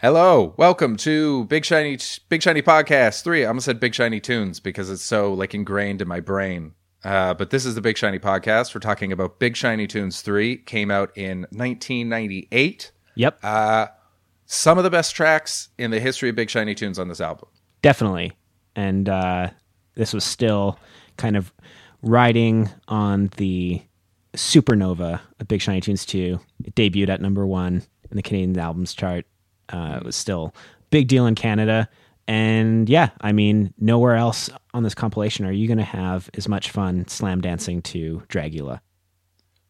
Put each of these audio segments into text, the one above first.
Hello, welcome to Big Shiny Big Shiny Podcast Three. I almost said Big Shiny Tunes because it's so like ingrained in my brain. Uh, but this is the Big Shiny Podcast. We're talking about Big Shiny Tunes Three. Came out in 1998. Yep, Uh, some of the best tracks in the history of Big Shiny Tunes on this album. definitely. And uh, this was still kind of riding on the supernova of Big Shiny Tunes 2. It debuted at number one in the Canadian albums chart. Uh, it was still big deal in Canada. And yeah, I mean, nowhere else on this compilation are you going to have as much fun slam dancing to Dragula.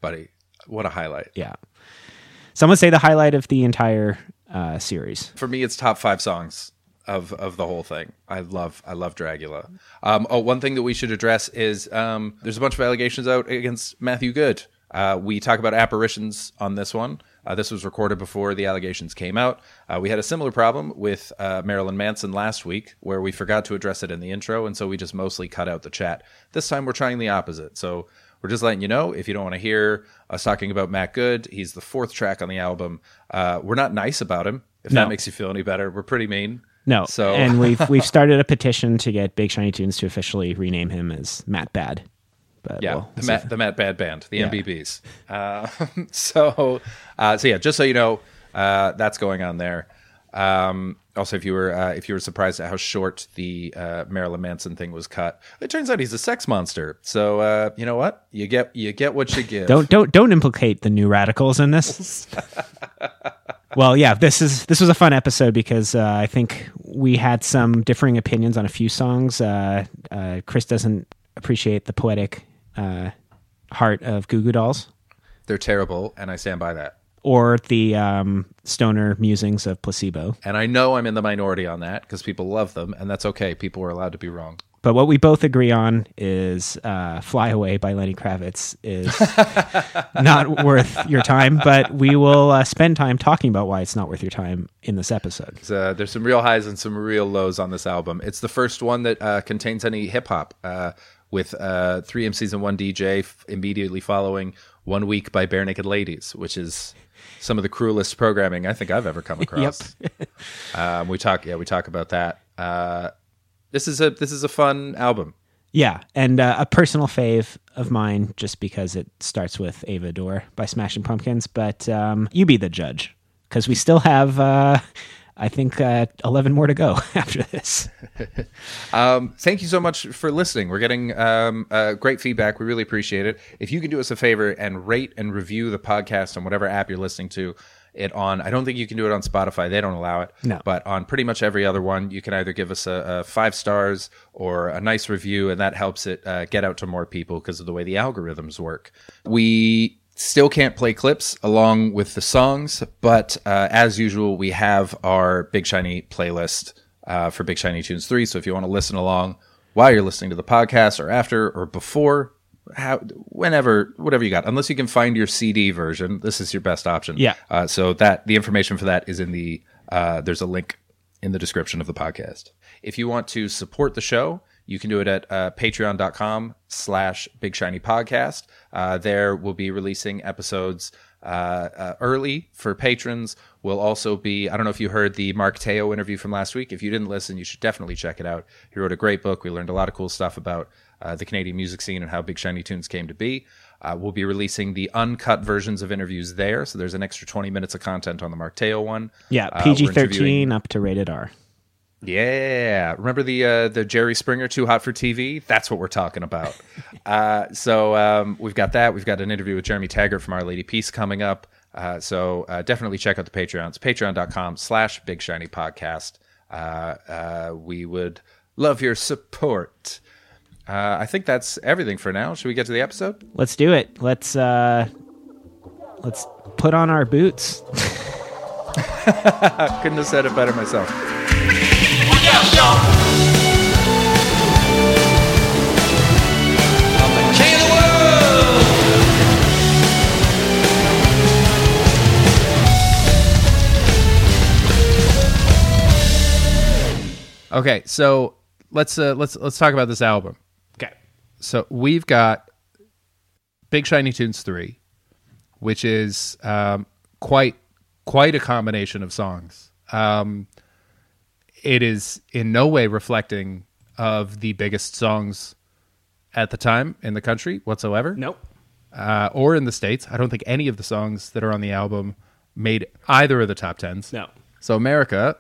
Buddy, what a highlight. Yeah. Some would say the highlight of the entire uh, series. For me, it's top five songs of of the whole thing. I love I love Dragula. Um, oh, one thing that we should address is um, there's a bunch of allegations out against Matthew Good. Uh, we talk about apparitions on this one. Uh, this was recorded before the allegations came out. Uh, we had a similar problem with uh, Marilyn Manson last week, where we forgot to address it in the intro, and so we just mostly cut out the chat. This time, we're trying the opposite. So we're just letting you know if you don't want to hear us talking about Matt Good, he's the fourth track on the album. Uh, we're not nice about him. If No. that makes you feel any better, we're pretty mean. No. So- and we've we've started a petition to get Big Shiny Tunes to officially rename him as Matt Bad. But Yeah, we'll- the, Matt, the Matt Bad Band, the Yeah. MBBs. Uh, so, uh, so yeah, just so you know, uh, that's going on there. Um, also, if you were uh, if you were surprised at how short the uh, Marilyn Manson thing was cut, it turns out he's a sex monster. So uh, you know what? You get you get what you give. don't don't don't implicate the new radicals in this. well, yeah, this is this was a fun episode because uh, I think we had some differing opinions on a few songs. Uh, uh, Chris doesn't appreciate the poetic uh, heart of Goo Goo Dolls They're terrible, and I stand by that. or the um, stoner musings of Placebo. And I know I'm in the minority on that because people love them, and that's okay. People are allowed to be wrong. But what we both agree on is uh, "Fly Away" by Lenny Kravitz is not worth your time. But we will uh, spend time talking about why it's not worth your time in this episode. Uh, there's some real highs and some real lows on this album. It's the first one that uh, contains any hip hop, uh, with uh, three MCs and one DJ f- immediately following "One Week" by Barenaked Ladies, which is some of the cruelest programming I think I've ever come across. um, we talk, yeah, we talk about that. Uh, this is a this is a fun album. Yeah, and uh, a personal fave of mine, just because it starts with "Ava Adore" by Smashing Pumpkins. But um, you be the judge, because we still have, uh, I think, uh, eleven more to go after this. Um, thank you so much for listening. We're getting um, uh, great feedback. We really appreciate it. If you can do us a favor and rate and review the podcast on whatever app you're listening to it on, I don't think you can do it on Spotify. They don't allow it. No. But on pretty much every other one, you can either give us a, a five stars or a nice review, and that helps it uh, get out to more people because of the way the algorithms work. We still can't play clips along with the songs, but uh, as usual, we have our Big Shiny playlist uh, for Big Shiny Tunes 3. So if you want to listen along while you're listening to the podcast or after or before, how, whenever, whatever you got, unless you can find your CD version, this is your best option. Yeah. Uh, so that the information for that is in the, uh, there's a link in the description of the podcast. If you want to support the show, you can do it at uh, patreon.com slash big shiny podcast. Uh, there we'll be releasing episodes uh, uh, early for patrons. We'll also be, I don't know if you heard the Mark Teo interview from last week. If you didn't listen, you should definitely check it out. He wrote a great book. We learned a lot of cool stuff about uh, the Canadian music scene and how Big Shiny Tunes came to be. Uh, we'll be releasing the uncut versions of interviews there. So there's an extra 20 minutes of content on the Mark Teo one. Yeah, Uh, PG interviewing- thirteen up to rated R. yeah, remember the uh, the Jerry Springer Too Hot for TV? That's what we're talking about. uh, so um, we've got that. We've got an interview with Jeremy Taggart from Our Lady Peace coming up. Uh, so uh, definitely check out the Patreon. It's patreon.com slash Big Shiny Podcast. Uh, uh, we would love your support. Uh, I think that's everything for now. Should we get to the episode? Let's do it. Let's uh, let's put on our boots. Couldn't have said it better myself. Okay, so let's uh, let's let's talk about this album. Okay. So we've got Big Shiny Tunes three, which is um, quite quite a combination of songs. Um, it is in no way reflecting of the biggest songs at the time in the country whatsoever Nope. uh, or in the states. I don't think any of the songs that are on the album made either of the top tens. No. So America,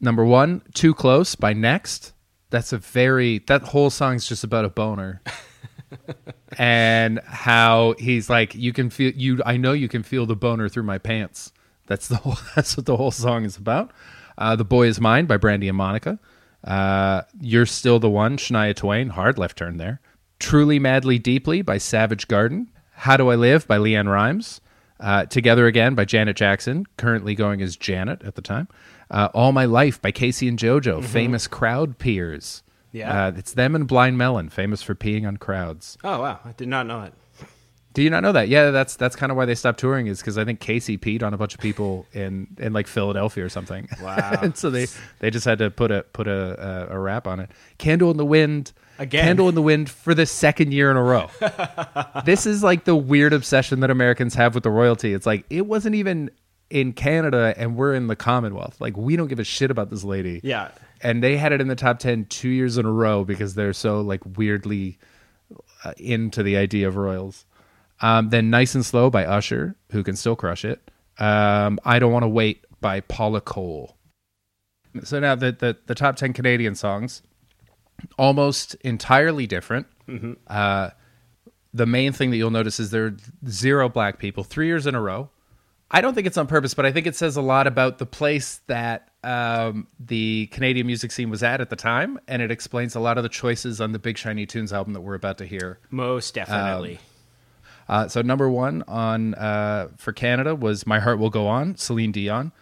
number one, "Too Close" by Next. That's a very that whole song's just about a boner, and how he's like, you can feel you. I know you can feel the boner through my pants. That's the whole. That's what the whole song is about. Uh, the Boy Is Mine by Brandy and Monica. Uh, You're Still the One, Shania Twain. Hard left turn there. Truly Madly Deeply by Savage Garden. How Do I Live by LeAnn Rimes. Uh, Together Again by Janet Jackson, currently going as Janet at the time. Uh, All My Life by K-Ci and JoJo, famous crowd peers. Yeah. Uh, it's them and Blind Melon, famous for peeing on crowds. Oh wow, I did not know it. Do you not know that? Yeah, that's that's kind of why they stopped touring is because I think K-Ci peed on a bunch of people in in like Philadelphia or something. Wow. and so they they just had to put a put a a, a rap on it. Candle in the Wind. Again. Candle in the Wind for the second year in a row. this is like the weird obsession that Americans have with the royalty. It's like it wasn't even in Canada and we're in the Commonwealth. Like we don't give a shit about this lady. Yeah. And they had it in the top 10 2 years in a row because they're so like weirdly uh, into the idea of royals. Um, then Nice and Slow by Usher, who can still crush it. Um, I Don't Want to Wait by Paula Cole. So now the, the, the top 10 Canadian songs, almost entirely different. Uh, the main thing that you'll notice is there are zero black people, three years in a row. I don't think it's on purpose, but I think it says a lot about the place that um, the Canadian music scene was at at the time, and it explains a lot of the choices on the Big Shiny Tunes album that we're about to hear. Most definitely. Uh, so number one on uh, for Canada was "My Heart Will Go On," Celine Dion,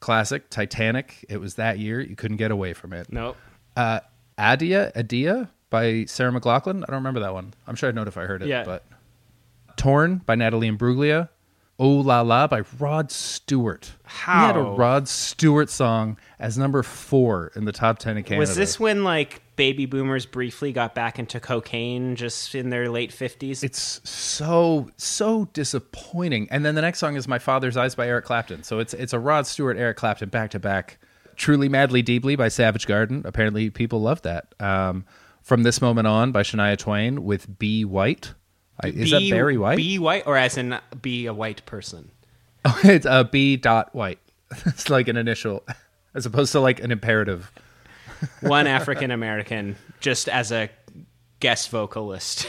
classic, Titanic. It was that year; you couldn't get away from it. nope. Uh, Adia, Adia by Sarah McLachlan. I don't remember that one. I'm sure I'd know if I heard it. Yeah. But Torn by Natalie Imbruglia. Oh La La by Rod Stewart. How? He had a Rod Stewart song as number four in the top ten in Canada. Was this when like baby boomers briefly got back into cocaine just in their late fifties? It's so so disappointing. And then the next song is "My Father's Eyes" by Eric Clapton. So it's it's a Rod Stewart, Eric Clapton back to back. "Truly Madly Deeply" by Savage Garden. Apparently, people love that. Um, "From This Moment On" by Shania Twain with B White. I, is that Barry White? Be white, or as in be a white person? it's uh, B dot White. it's like an initial, as opposed to like an imperative. One African American, just as a guest vocalist.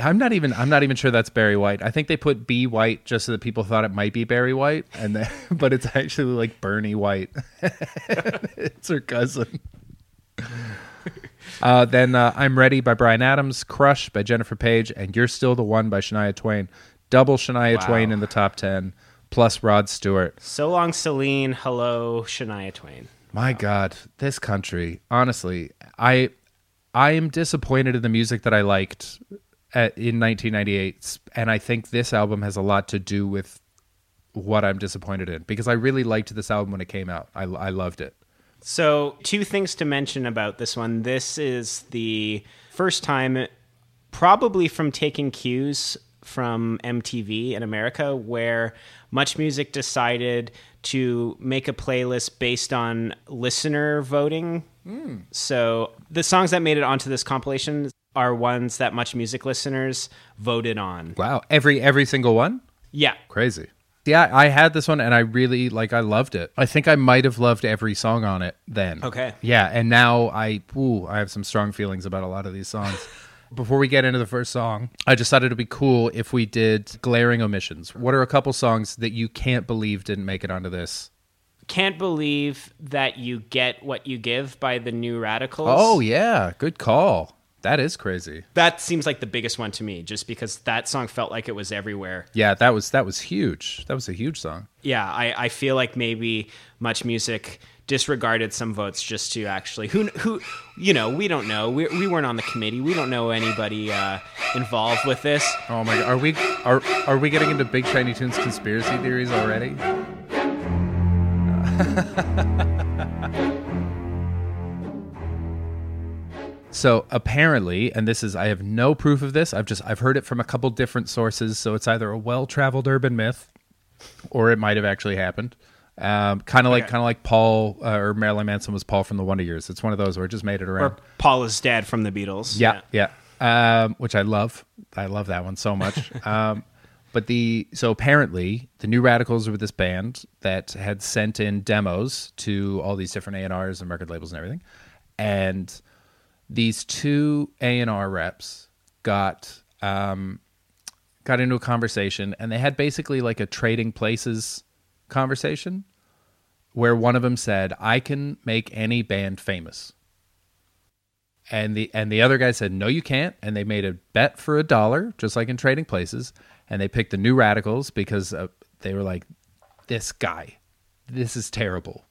I'm not even. I'm not even sure that's Barry White. I think they put B White just so that people thought it might be Barry White, and then, but it's actually like Bernie White. it's her cousin. Uh, then uh, I'm Ready by Bryan Adams, Crush by Jennifer Page, and You're Still the One by Shania Twain. Double Shania Wow. Twain in the top ten, plus Rod Stewart. So long, Celine. Hello, Shania Twain. My God, this country. Honestly, I I am disappointed in the music that I liked at, in 1998, and I think this album has a lot to do with what I'm disappointed in because I really liked this album when it came out. I, I loved it. So, two things to mention about this one. This is the first time, probably from taking cues from MTV in America, where Much Music decided to make a playlist based on listener voting. Hmm. So, the songs that made it onto this compilation are ones that Much Music listeners voted on. Wow, every every single one, Yeah. crazy. Yeah, I had this one and I really like. I loved it. I think I might have loved every song on it then. Okay. Yeah, and now I ooh, I have some strong feelings about a lot of these songs. Before we get into the first song, I just thought it'd be cool if we did glaring omissions. What are a couple songs that you can't believe didn't make it onto this? Can't believe that you get what you give by the New Radicals. Oh yeah, good call. That is crazy. That seems like the biggest one to me, just because that song felt like it was everywhere. Yeah, that was that was huge. That was a huge song. Yeah, I, I feel like maybe Much Music disregarded some votes just to actually who who you know we don't know we, we weren't on the committee we don't know anybody uh, involved with this Oh my god, are we are are we getting into Big Shiny Tunes conspiracy theories already? So apparently, and this is I have no proof of this. I've just I've heard it from a couple different sources. So it's either a well-traveled urban myth, or it might have actually happened. Um, kind of like Okay. kind of like Paul uh, or Marilyn Manson was Paul from the Wonder Years. It's one of those where it just made it around. Or Paula's dad from the Beatles. Yeah, yeah. Um, which I love. I love that one so much. um, but the so apparently the New Radicals were this band that had sent in demos to all these different A and R's and record labels and everything, and these two A and R reps got um, got into a conversation, and they had basically like a trading places conversation, where one of them said, "I can make any band famous." and the and the other guy said no you can't. And they made a bet for a dollar just like in trading places and they picked the new radicals because uh, they were like this guy this is terrible.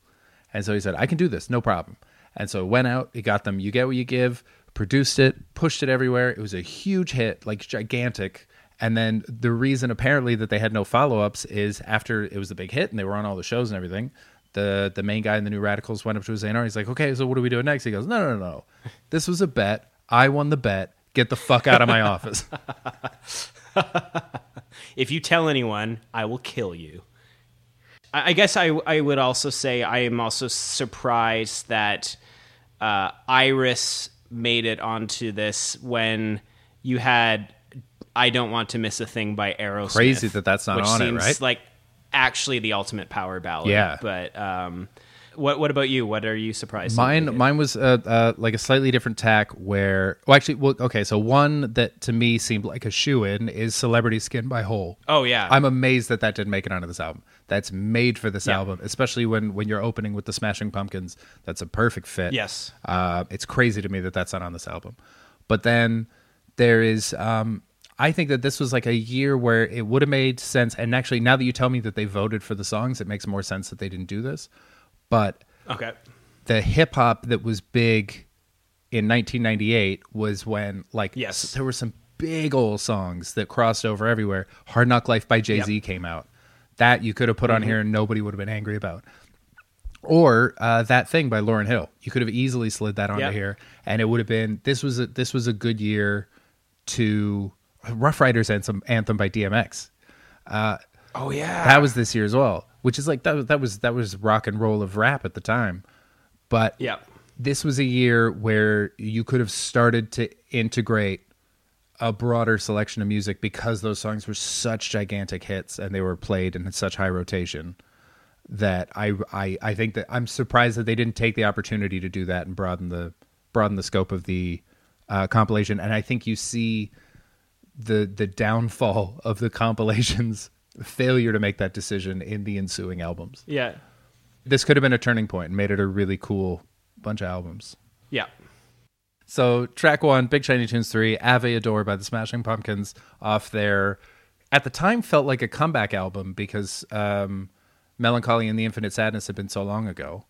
And so he said i can do this no problem. And so it went out he got them you get what you give produced it pushed it everywhere. It was a huge hit like gigantic. And then the reason apparently that they had no follow-ups is after it was a big hit and they were on all the shows and everything the the main guy in the new radicals went up to his A&R he's like okay so what do we do next he goes no no no no this was a bet i won the bet get the fuck out of my office If you tell anyone, I will kill you. I, I guess I, I would also say I am also surprised that uh, Iris made it onto this when you had I Don't Want to Miss a Thing by Aerosmith. Crazy that that's not on it, right? like actually the ultimate power ballad. Yeah. But um, what what about you? What are you surprised? Mine, mine was uh, uh, like a slightly different tack. Where, well, actually, well, okay. So one that to me seemed like a shoe in is "Celebrity Skin" by Hole. Oh yeah. I'm amazed that that didn't make it onto this album. That's made for this Yeah. album, especially when when you're opening with the Smashing Pumpkins. That's a perfect fit. Yes. uh, it's crazy to me that that's not on this album. But then there is. Um, I think that this was like a year where it would have made sense. And actually, now that you tell me that they voted for the songs, it makes more sense that they didn't do this. But okay. the hip hop that was big in 1998 was when like Yes. there were some big old songs that crossed over everywhere. Hard Knock Life by Jay Z Yep. came out. That you could have put on here and nobody would have been angry about. Or uh, that thing by Lauryn Hill. You could have easily slid that onto Yep. here, and it would have been. This was a this was a good year to Ruff Ryders anthem anthem by DMX. Oh yeah. That was this year as well, which is like that was that was that was rock and roll of rap at the time. But Yeah. this was a year where you could have started to integrate a broader selection of music because those songs were such gigantic hits and they were played in such high rotation that I I I think that I'm surprised that they didn't take the opportunity to do that and broaden the broaden the scope of the uh, compilation. And I think you see the the downfall of the compilations failure to make that decision in the ensuing albums. Yeah. This could have been a turning point and made it a really cool bunch of albums. Yeah. So track one, Big Shiny Tunes three, Ave Adore by the Smashing Pumpkins off their at the time felt like a comeback album because um, Mellon Collie and the Infinite Sadness had been so long ago.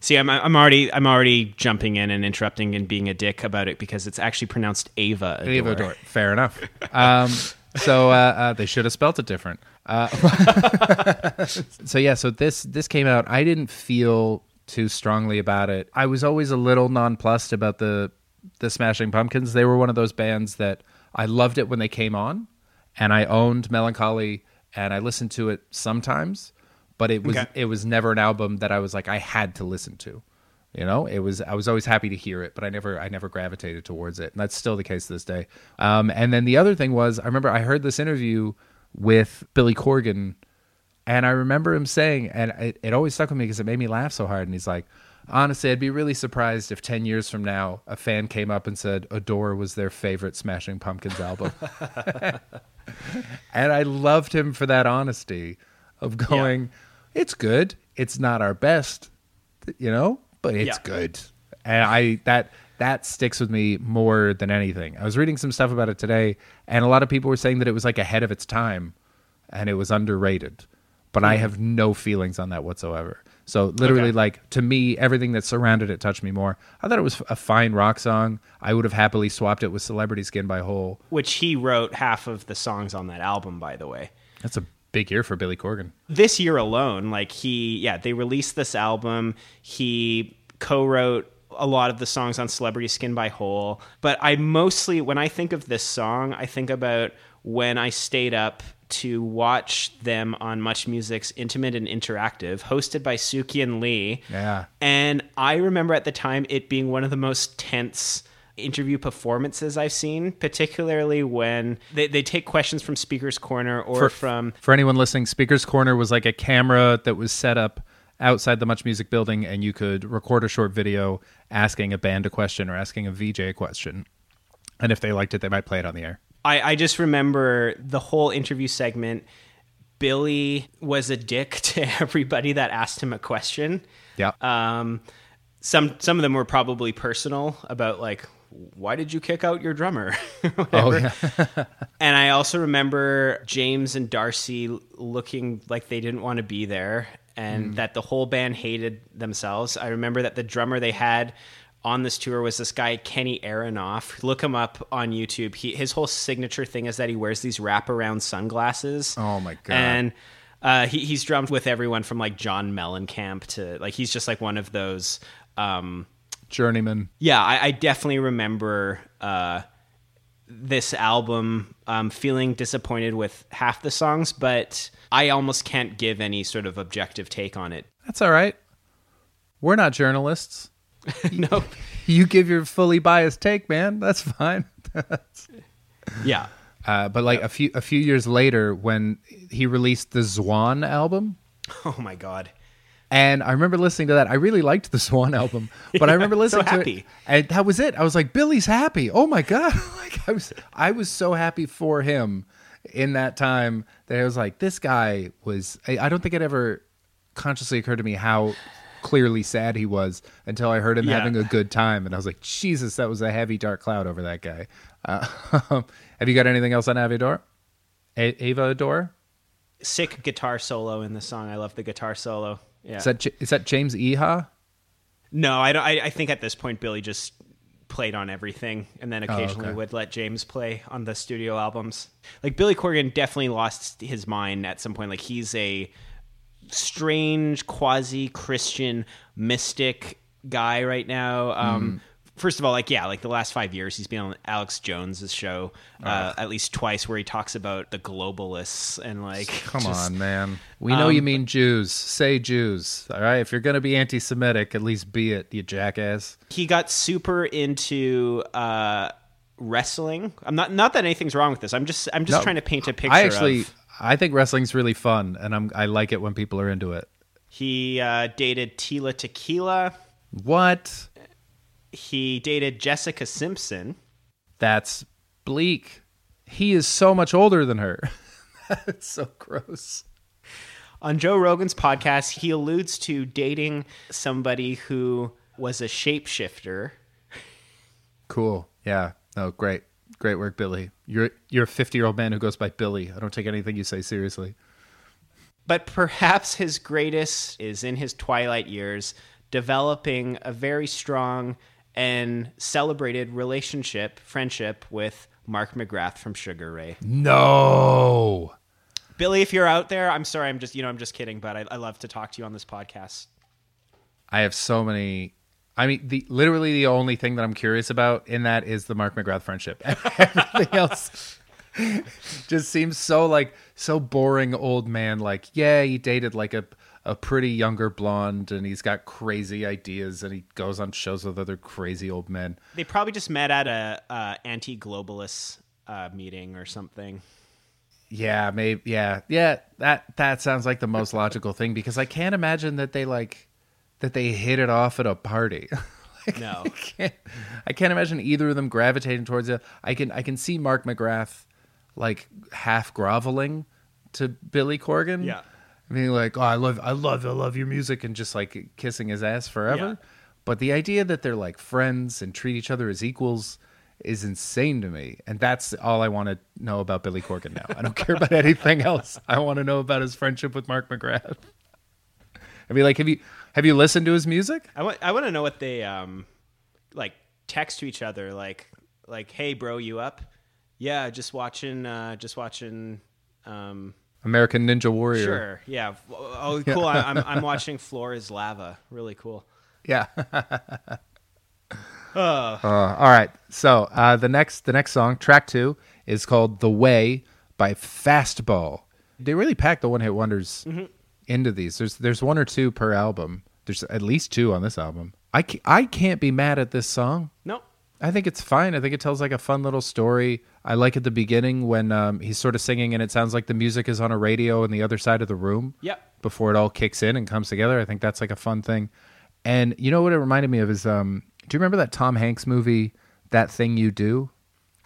See, I'm I'm already I'm already jumping in and interrupting and being a dick about it because it's actually pronounced Ava Adore. Ava Adore, fair enough. Um, so uh, uh, they should have spelt it different. Uh, so yeah, so this this came out. I didn't feel too strongly about it. I was always a little nonplussed about the the Smashing Pumpkins. They were one of those bands that I loved it when they came on, and I owned Mellon Collie, and I listened to it sometimes. But it was Okay. it was never an album that I was like I had to listen to. You know, it was I was always happy to hear it, but I never I never gravitated towards it, and that's still the case to this day. Um, and then the other thing was, I remember I heard this interview with Billy Corgan, and I remember him saying, and it, it always stuck with me because it made me laugh so hard. And he's like, honestly, I'd be really surprised if ten years from now a fan came up and said Adore was their favorite Smashing Pumpkins album, and I loved him for that honesty of going, it's good, it's not our best, you know, but it's Yeah. good. And I that that sticks with me more than anything. I was reading some stuff about it today, and a lot of people were saying that it was like ahead of its time, and it was underrated. But I hmm. have no feelings on that whatsoever. So literally, Okay. like to me, everything that surrounded it touched me more. I thought it was a fine rock song. I would have happily swapped it with "Celebrity Skin" by Hole. Which he wrote half of the songs on that album, by the way. That's a big year for Billy Corgan. this year alone, like he, yeah, they released this album. He co-wrote a lot of the songs on Celebrity Skin by Hole. But I mostly, when I think of this song, I think about when I stayed up to watch them on Much Music's Intimate and Interactive, hosted by Sook-Yin Lee. Yeah. And I remember at the time it being one of the most tense interview performances I've seen, particularly when they, they take questions from Speaker's Corner or For- from. For anyone listening, Speaker's Corner was like a camera that was set up outside the Much Music building, and you could record a short video asking a band a question or asking a VJ a question. And if they liked it, they might play it on the air. I, I just remember the whole interview segment. Billy was a dick to everybody that asked him a question. Yeah. Um, some some of them were probably personal about like why did you kick out your drummer? oh, yeah. and I also remember James and Darcy looking like they didn't want to be there and that the whole band hated themselves. I remember that the drummer they had on this tour was this guy Kenny Aronoff. Look him up on YouTube. He his whole signature thing is that he wears these wraparound sunglasses. Oh, my God. And uh, he, he's drummed with everyone from like John Mellencamp to like he's just like one of those um, Journeyman. yeah, I, I definitely remember uh, this album um, feeling disappointed with half the songs, but I almost can't give any sort of objective take on it. That's all right. We're not journalists. no, You give your fully biased take, man. That's fine. yeah, Uh, but like a few a few years later, when he released the Zwan album, oh my god, and I remember listening to that. I really liked the Zwan album, but I remember so listening to happy. it, and that was it. I was like, Billy's happy. Oh my god! like I was, I was so happy for him in that time that I was like, this guy was. I, I don't think it ever consciously occurred to me how clearly sad he was until I heard him Yeah. having a good time, and I was like, Jesus, that was a heavy dark cloud over that guy. Uh, have you got anything else on Aviador? A- Ava Adore? sick guitar solo in the song. I love the guitar solo. Yeah, Is that is that James Iha? no, I don't. I, I think at this point Billy just played on everything, and then occasionally Oh, okay. would let James play on the studio albums. Like Billy Corgan definitely lost his mind at some point. Like he's a strange quasi Christian mystic guy right now. Um, First of all, like yeah, like the last five years, he's been on Alex Jones's show uh, at least twice, where he talks about the globalists and like Come just- on, man. We know Um, you mean Jews. Say Jews. All right. If you're going to be anti Semitic, at least be it, you jackass. he got super into uh, wrestling. I'm not not that anything's wrong with this. I'm just I'm just No, trying to paint a picture. I actually, of, I think wrestling's really fun, and I'm, I like it when people are into it. he uh, dated Tila Tequila. What? He dated Jessica Simpson. That's bleak. He is so much older than her. That's so gross. On Joe Rogan's podcast, he alludes to dating somebody who was a shapeshifter. Cool. Yeah. No, great. Great work, Billy. You're you're a 50 year old man who goes by Billy. I don't take anything you say seriously. But perhaps his greatest is in his twilight years, developing a very strong and celebrated relationship, friendship with Mark McGrath from Sugar Ray. No. Billy, if you're out there, I'm sorry, I'm just, you know, I'm just kidding, but I, I love to talk to you on this podcast. I have so many. I mean, the literally the only thing that I'm curious about in that is the Mark McGrath friendship. Everything else just seems so like so boring, old man. Like, yeah, he dated like a a pretty younger blonde, and he's got crazy ideas, and he goes on shows with other crazy old men. They probably just met at a uh, anti-globalist uh, meeting or something. Yeah, maybe. Yeah, yeah. That that sounds like the most logical thing because I can't imagine that they like that they hit it off at a party. No. I can't, I can't imagine either of them gravitating towards it. I can I can see Mark McGrath like half groveling to Billy Corgan. Yeah. Being like, "Oh, I love, I love, I love your music," and just like kissing his ass forever. Yeah. But the idea that they're like friends and treat each other as equals is insane to me, and that's all I want to know about Billy Corgan now. I don't care about anything else. I want to know about his friendship with Mark McGrath. I mean, like, have you have you listened to his music? I want, I want to know what they, um, like, text to each other, like, like, hey, bro, you up? Yeah, just watching, uh, just watching, um, American Ninja Warrior. Sure. Yeah. Oh, cool. I, I'm I'm watching Floor is Lava. Really cool. Yeah. Uh, all right. So uh, the next the next song, track two, is called "The Way" by Fastball. They really pack the one hit wonders Mm-hmm. into these. There's there's one or two per album. There's at least two on this album. I ca- I can't be mad at this song. No. I think it's fine. I think it tells like a fun little story. I like at the beginning when um, he's sort of singing and it sounds like the music is on a radio in the other side of the room. Yep. Before it all kicks in and comes together. I think that's like a fun thing. And you know what it reminded me of is um, do you remember that Tom Hanks movie, That Thing You Do?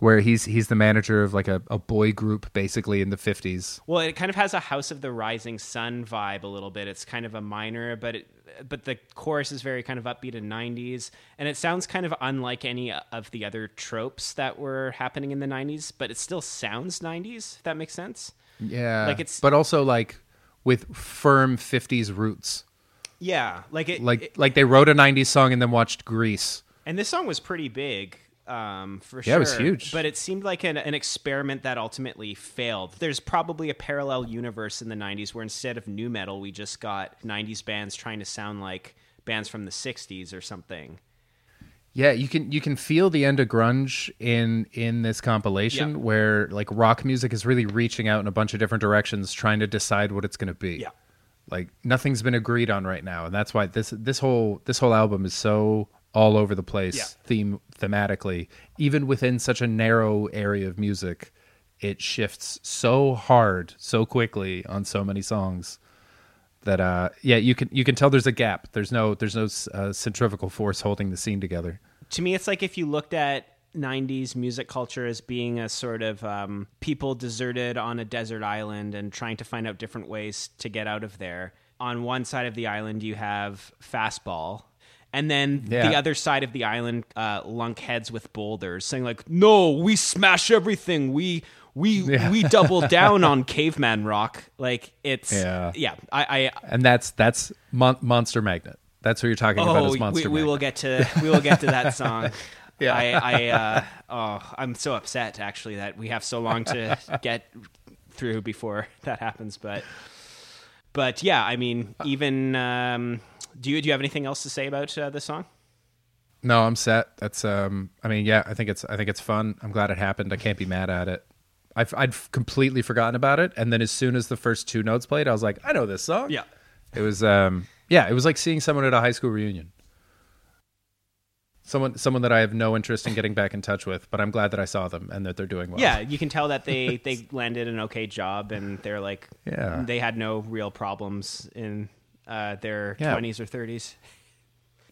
Where he's he's the manager of like a, a boy group basically in the fifties. Well, it kind of has a House of the Rising Sun vibe a little bit. It's kind of a minor, but it, but the chorus is very kind of upbeat and 90s, and it sounds kind of unlike any of the other tropes that were happening in the 90s, but it still sounds 90s. If that makes sense. Yeah. Like it's- but also like with firm fifties roots. Yeah, like it. Like it- like they wrote a nineties song and then watched Grease. and this song was pretty big. Um, for sure. Yeah, it was huge. But it seemed like an, an experiment that ultimately failed. There's probably a parallel universe in the 90s where instead of nu metal, we just got 90s bands trying to sound like bands from the 60s or something. Yeah, you can you can feel the end of grunge in in this compilation Yeah. where like rock music is really reaching out in a bunch of different directions trying to decide what it's going to be. Yeah. Like nothing's been agreed on right now and that's why this this whole this whole album is so all over the place Yeah. theme thematically. Even within such a narrow area of music it shifts so hard so quickly on so many songs that uh yeah you can you can tell there's a gap. There's no there's no uh, centrifugal force holding the scene together. To me it's like if you looked at 90s music culture as being a sort of um, people deserted on a desert island and trying to find out different ways to get out of there. On one side of the island you have fastball and then Yeah. the other side of the island uh, lunk heads with boulders saying like no we smash everything we we Yeah. we double down on caveman rock like it's Yeah. yeah i i and that's that's Mon- Monster Magnet. That's what you're talking about. Oh, Is we, Monster we Magnet. will get to we will get to that song. Yeah. I, I uh, oh, I'm so upset actually that we have so long to get through before that happens. But but yeah, I mean, even um, do you do you have anything else to say about uh, this song? No, I'm set. That's um. I mean, yeah. I think it's I think it's fun. I'm glad it happened. I can't be mad at it. I've, I'd completely forgotten about it, and then as soon as the first two notes played, I was like, I know this song. Yeah. It was um. Yeah, it was like seeing someone at a high school reunion. Someone, someone that I have no interest in getting back in touch with, but I'm glad that I saw them and that they're doing well. Yeah, you can tell that they they landed an okay job and they're like Yeah. they had no real problems in uh, their Yeah. 20s or 30s.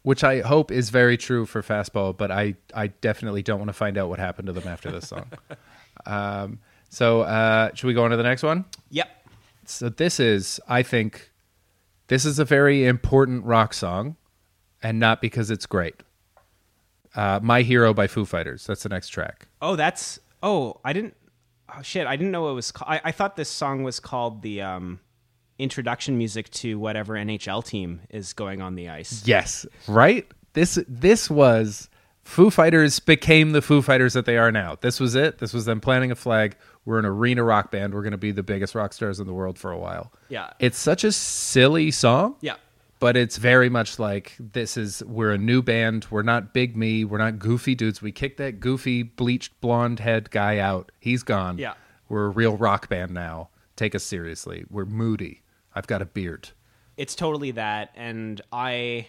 which I hope is very true for fastball, but I, I definitely don't want to find out what happened to them after this song. um, so uh, should we go on to the next one? Yep. So this is, I think, this is a very important rock song, and not because it's great. Uh, My Hero by Foo Fighters. That's the next track. Oh, that's oh, I didn't. Oh shit, I didn't know it was. Called, I, I thought this song was called the um, introduction music to whatever NHL team is going on the ice. Yes, right. This this was Foo Fighters became the Foo Fighters that they are now. This was it. This was them planting a flag. We're an arena rock band. We're going to be the biggest rock stars in the world for a while. Yeah. It's such a silly song. Yeah. But it's very much like this is we're a new band. We're not big me. We're not goofy dudes. We kicked that goofy bleached blonde head guy out. He's gone. Yeah. We're a real rock band now. Take us seriously. We're moody. I've got a beard. It's totally that, and I,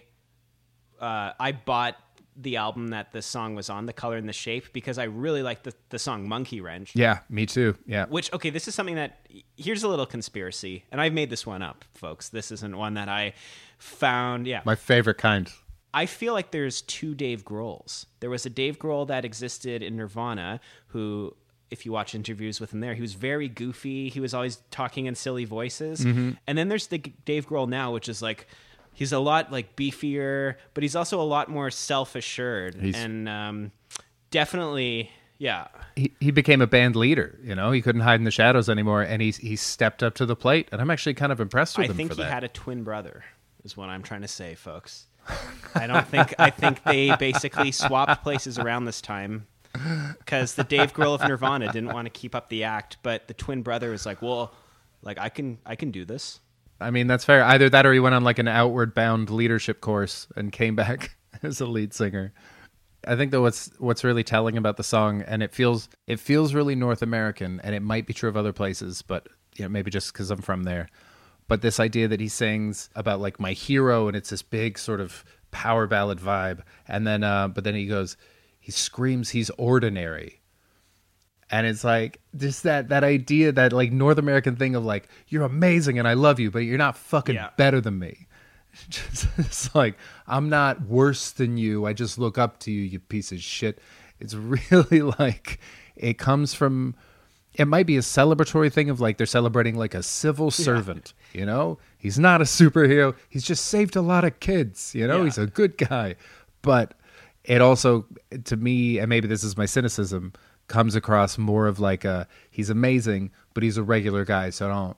uh, I bought the album that this song was on, "The Color and the Shape," because I really like the the song "Monkey Wrench." Yeah, me too. Yeah. Which okay, this is something that here's a little conspiracy, and I've made this one up, folks. This isn't one that I found. Yeah, My favorite kind. I feel like there's two Dave Grohls. There was a Dave Grohl that existed in Nirvana who if you watch interviews with him there, he was very goofy. He was always talking in silly voices. And then there's the Dave Grohl now, which is like he's a lot like beefier, but he's also a lot more self-assured and um, definitely yeah. he, he became a band leader. You know, he couldn't hide in the shadows anymore, and he he stepped up to the plate. And I'm actually kind of impressed with I him think for he that. had a twin brother, is what I'm trying to say, folks. I don't think I think they basically swapped places around this time because the Dave Grohl of Nirvana didn't want to keep up the act, but the twin brother was like, "Well, like I can I can do this." I mean, that's fair. Either that, or he went on like an outward bound leadership course and came back as a lead singer. I think that what's what's really telling about the song, and it feels it feels really North American, and it might be true of other places, but you know, maybe just because I'm from there. But this idea that he sings about like my hero, and it's this big sort of power ballad vibe, and then uh, but then he goes, he screams he's ordinary, and it's like just that that idea that like North American thing of like you're amazing and I love you, but you're not fucking Yeah. better than me. Just, it's like I'm not worse than you. I just look up to you, you piece of shit. It's really like it comes from. It might be a celebratory thing of like they're celebrating like a civil servant. You know, he's not a superhero. He's just saved a lot of kids. You know, Yeah. he's a good guy. But it also, to me, and maybe this is my cynicism, comes across more of like a he's amazing, but he's a regular guy. So don't,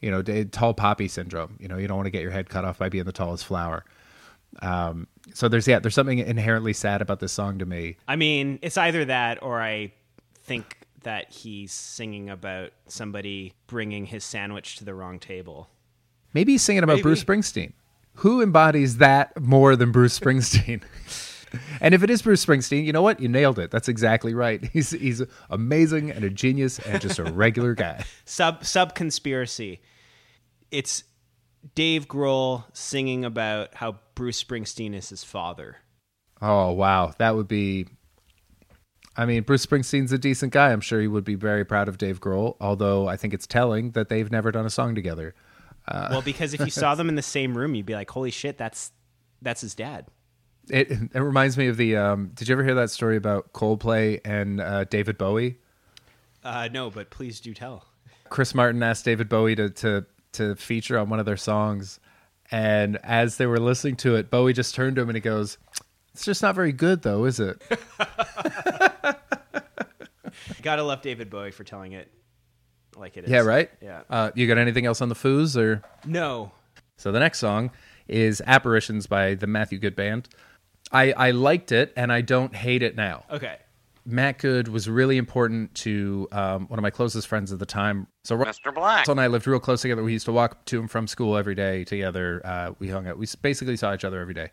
you know, tall poppy syndrome. You know, you don't want to get your head cut off by being the tallest flower. Um, so there's yeah, there's something inherently sad about this song to me. I mean, it's either that or I think that he's singing about somebody bringing his sandwich to the wrong table. Maybe he's singing about Maybe. Bruce Springsteen. Who embodies that more than Bruce Springsteen? and if it is Bruce Springsteen, you know what? You nailed it. That's exactly right. He's he's amazing and a genius and just a regular guy. Sub sub conspiracy. It's Dave Grohl singing about how Bruce Springsteen is his father. Oh wow, that would be. I mean, Bruce Springsteen's a decent guy. I'm sure he would be very proud of Dave Grohl. Although I think it's telling that they've never done a song together. Uh, well, because if you saw them in the same room, you'd be like, "Holy shit, that's that's his dad." It it reminds me of the. Um, did you ever hear that story about Coldplay and uh, David Bowie? Uh, no, but please do tell. Chris Martin asked David Bowie to to to feature on one of their songs, and as they were listening to it, Bowie just turned to him and he goes, "It's just not very good, though, is it?" Gotta love David Bowie for telling it like it is. yeah, right. Yeah. Uh, you got anything else on the foos or? No. So the next song is "Apparitions" by the Matthew Good Band. I I liked it and I don't hate it now. Okay. Matt Good was really important to um, one of my closest friends at the time. So Mr. Black. Russell and I lived real close together. We used to walk to and from school every day together. Uh, we hung out. We basically saw each other every day,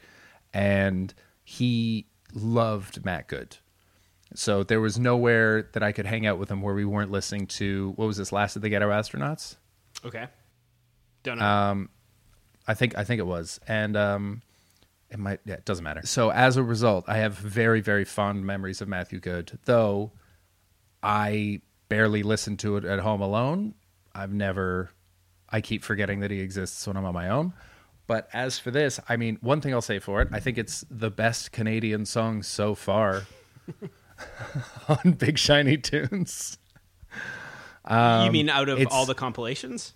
and he loved Matt Good. So there was nowhere that I could hang out with him where we weren't listening to what was this? Last of the Ghetto Astronauts. Okay. Don't know. Um, I think I think it was, and um, it might. Yeah, it doesn't matter. So as a result, I have very very fond memories of Matthew Good, though I barely listen to it at home alone. I've never. I keep forgetting that he exists when I'm on my own. But as for this, I mean, one thing I'll say for it, I think it's the best Canadian song so far on Big Shiny Tunes. you mean out of um, all the compilations?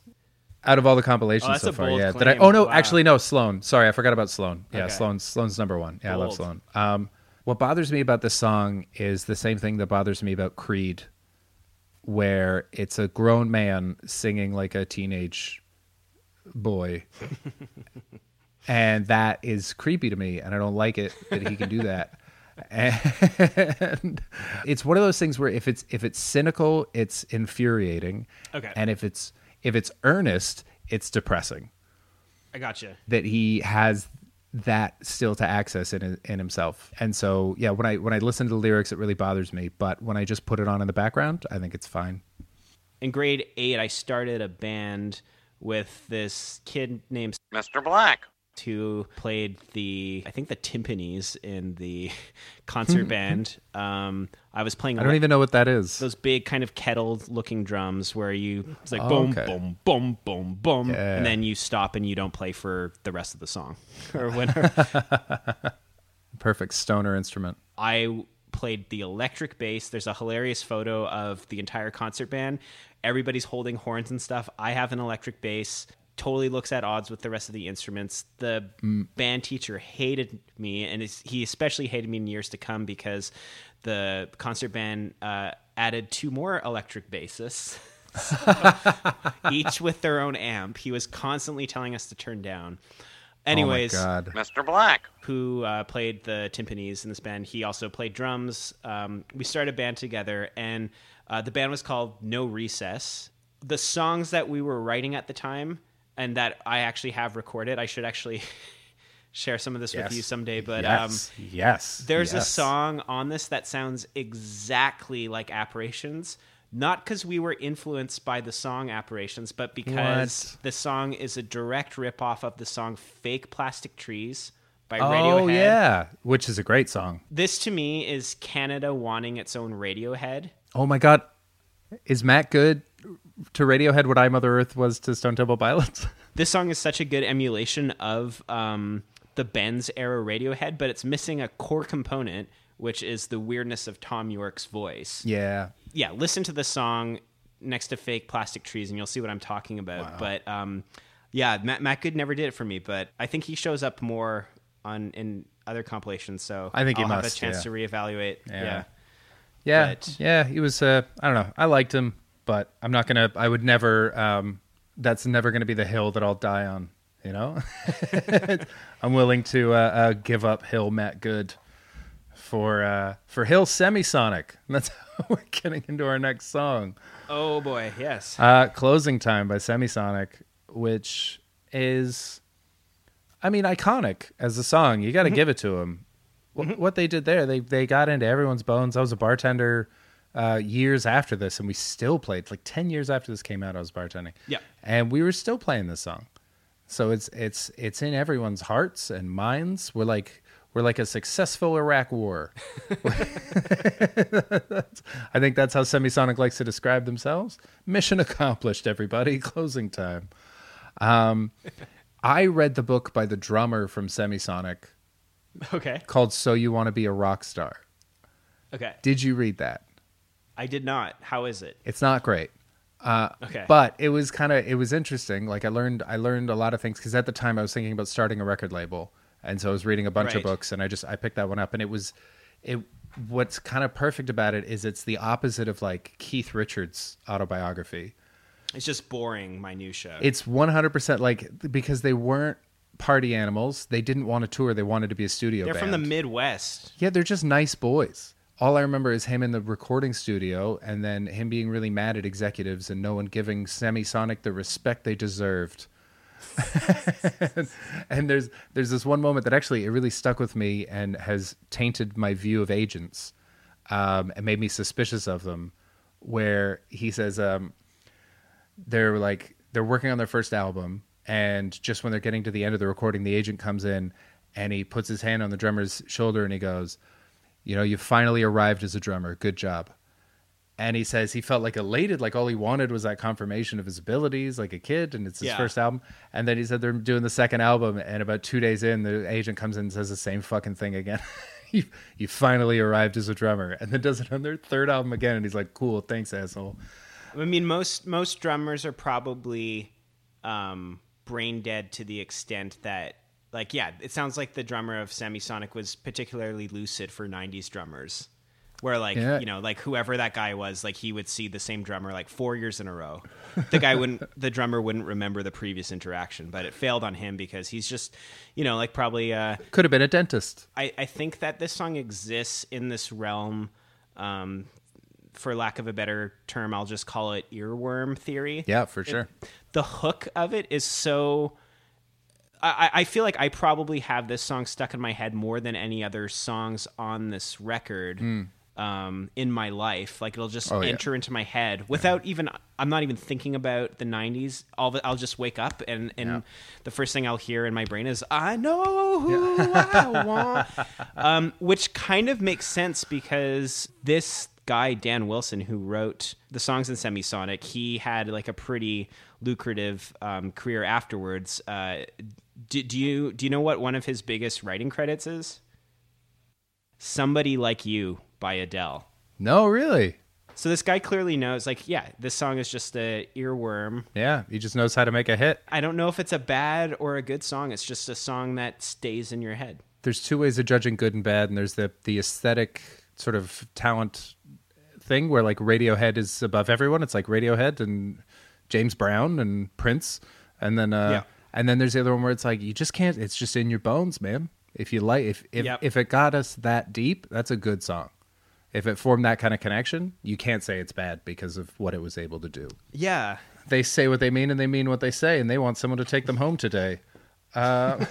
Out of all the compilations Oh, so far, bold yeah. Did I? Oh no, Wow. actually no. Sloan. Sorry, I forgot about Sloan. Yeah, Okay. Sloan. Sloan's number one. Yeah, I love Sloan. Um, what bothers me about this song is the same thing that bothers me about Creed, where it's a grown man singing like a teenage boy, and that is creepy to me, and I don't like it that he can do that. And it's one of those things where if it's if it's cynical, it's infuriating. Okay. And if it's if it's earnest, it's depressing I gotcha. that he has that still to access in in himself. And so, yeah, when I when I listen to the lyrics, it really bothers me. But when I just put it on in the background, I think it's fine. In grade eight, I started a band with this kid named Mr. Black. Who played the I think the timpanis in the concert band. Um, I was playing I don't even know what that is. those big kind of kettle looking drums where you it's like Oh, boom okay. boom boom boom boom Yeah. and then you stop and you don't play for the rest of the song or whatever. Perfect stoner instrument. I played the electric bass. There's a hilarious photo of the entire concert band. Everybody's holding horns and stuff. I have an electric bass. Totally looks at odds with the rest of the instruments. The band teacher hated me, and he especially hated me in years to come because the concert band uh, added two more electric bassists, each with their own amp. He was constantly telling us to turn down. Anyways, oh god. Mr. Black. who uh, played the timpanis in this band. He also played drums. Um, we started a band together, and uh, the band was called No Recess. The songs that we were writing at the time, and that I actually have recorded, I should actually share some of this with you someday. But um, yes, yes. there's a song on this that sounds exactly like Apparitions. Not because we were influenced by the song Apparitions, but because What? the song is a direct ripoff of the song Fake Plastic Trees by Oh Radiohead. yeah, which is a great song. This to me is Canada wanting its own Radiohead. Oh my god, is Matt Good to Radiohead what I Mother Earth was to Stone Temple Pilots? This song is such a good emulation of um, the Bends era Radiohead, but it's missing a core component, which is the weirdness of Thom Yorke's voice. yeah, yeah, listen to the song next to fake plastic trees and you'll see what I'm talking about. But um, yeah, Matt, Matt Good never did it for me, but I think he shows up more on in other compilations. So I think he I'll have must, a chance yeah. to reevaluate. Yeah. Yeah. yeah, But- yeah. He was. Uh, I don't know. I liked him, but I'm not gonna. I would never. Um, that's never gonna be the hill that I'll die on. You know, I'm willing to uh, uh, give up Hill Matt Good for uh, for Hill Semisonic. And that's how we're getting into our next song. Oh boy, yes. Uh, Closing Time by Semisonic, which is, I mean, iconic as a song. You got to give it to them. What, what they did there, they they got into everyone's bones. I was a bartender uh, years after this, and we still played. Like ten years after this came out, I was bartending. Yeah. and we were still playing this song. So it's it's it's in everyone's hearts and minds. We're like we're like a successful Iraq war. I think that's how Semisonic likes to describe themselves. Mission accomplished, everybody. Closing time. Um, I read the book by the drummer from Semisonic okay. called "So You Want to Be a Rock Star." Okay. Did you read that? I did not. How is it? It's not great. Uh, Okay. but it was kind of it was interesting. Like I learned I learned a lot of things because at the time I was thinking about starting a record label, and so I was reading a bunch of books, and I just I picked that one up, and it was it. What's kind of perfect about it is it's the opposite of like Keith Richards' autobiography. It's just boring minutia. It's 100% like because they weren't party animals. They didn't want to tour. They wanted to be a studio They're band. from the Midwest. Yeah, they're just nice boys. All I remember is him in the recording studio and then him being really mad at executives and no one giving Semisonic the respect they deserved. and there's there's this one moment that actually it really stuck with me and has tainted my view of agents um, and made me suspicious of them where he says um, they're like they're working on their first album and just when they're getting to the end of the recording the agent comes in and he puts his hand on the drummer's shoulder and he goes you know you finally arrived as a drummer. Good job. And he says he felt like elated like all he wanted was that confirmation of his abilities like a kid and it's his Yeah. first album. And then he said they're doing the second album and about two days in the agent comes in and says the same fucking thing again. You, you finally arrived as a drummer and then does it on their third album again and he's like cool thanks asshole. I mean, most most drummers are probably um, brain dead to the extent that, like, yeah, it sounds like the drummer of Semisonic was particularly lucid for '90s drummers, where like Yeah. you know, like whoever that guy was, like he would see the same drummer like four years in a row. The guy wouldn't, the drummer wouldn't remember the previous interaction, but it failed on him because he's just, you know, like probably. Uh, could have been a dentist I, I think that this song exists in this realm. Um, for lack of a better term, I'll just call it earworm theory. yeah for sure The hook of it is so. I, I feel like I probably have this song stuck in my head more than any other songs on this record um, in my life. Like it'll just. Oh, yeah. enter into my head without even. I'm not even thinking about the '90s. All it, I'll just wake up and and Yeah. the first thing I'll hear in my brain is "I know who I want," um, which kind of makes sense because this guy Dan Wilson, who wrote the songs in Semisonic, he had like a pretty lucrative um, career afterwards. Uh, do, do you do you know what one of his biggest writing credits is? "Somebody Like You" by Adele. no really So this guy clearly knows, like, yeah, this song is just a earworm. yeah he just knows how to make a hit I don't know if it's a bad or a good song. It's just a song that stays in your head. there's two ways of judging good and bad, and there's the the aesthetic sort of talent thing where like Radiohead is above everyone. It's like Radiohead and James Brown and Prince, and then uh, Yeah. And then there's the other one where it's like you just can't. It's just in your bones, man. If you like, if if Yep. if it got us that deep, that's a good song. If it formed that kind of connection, you can't say it's bad because of what it was able to do. Yeah. They say what they mean and they mean what they say, and they want someone to take them home today. Uh,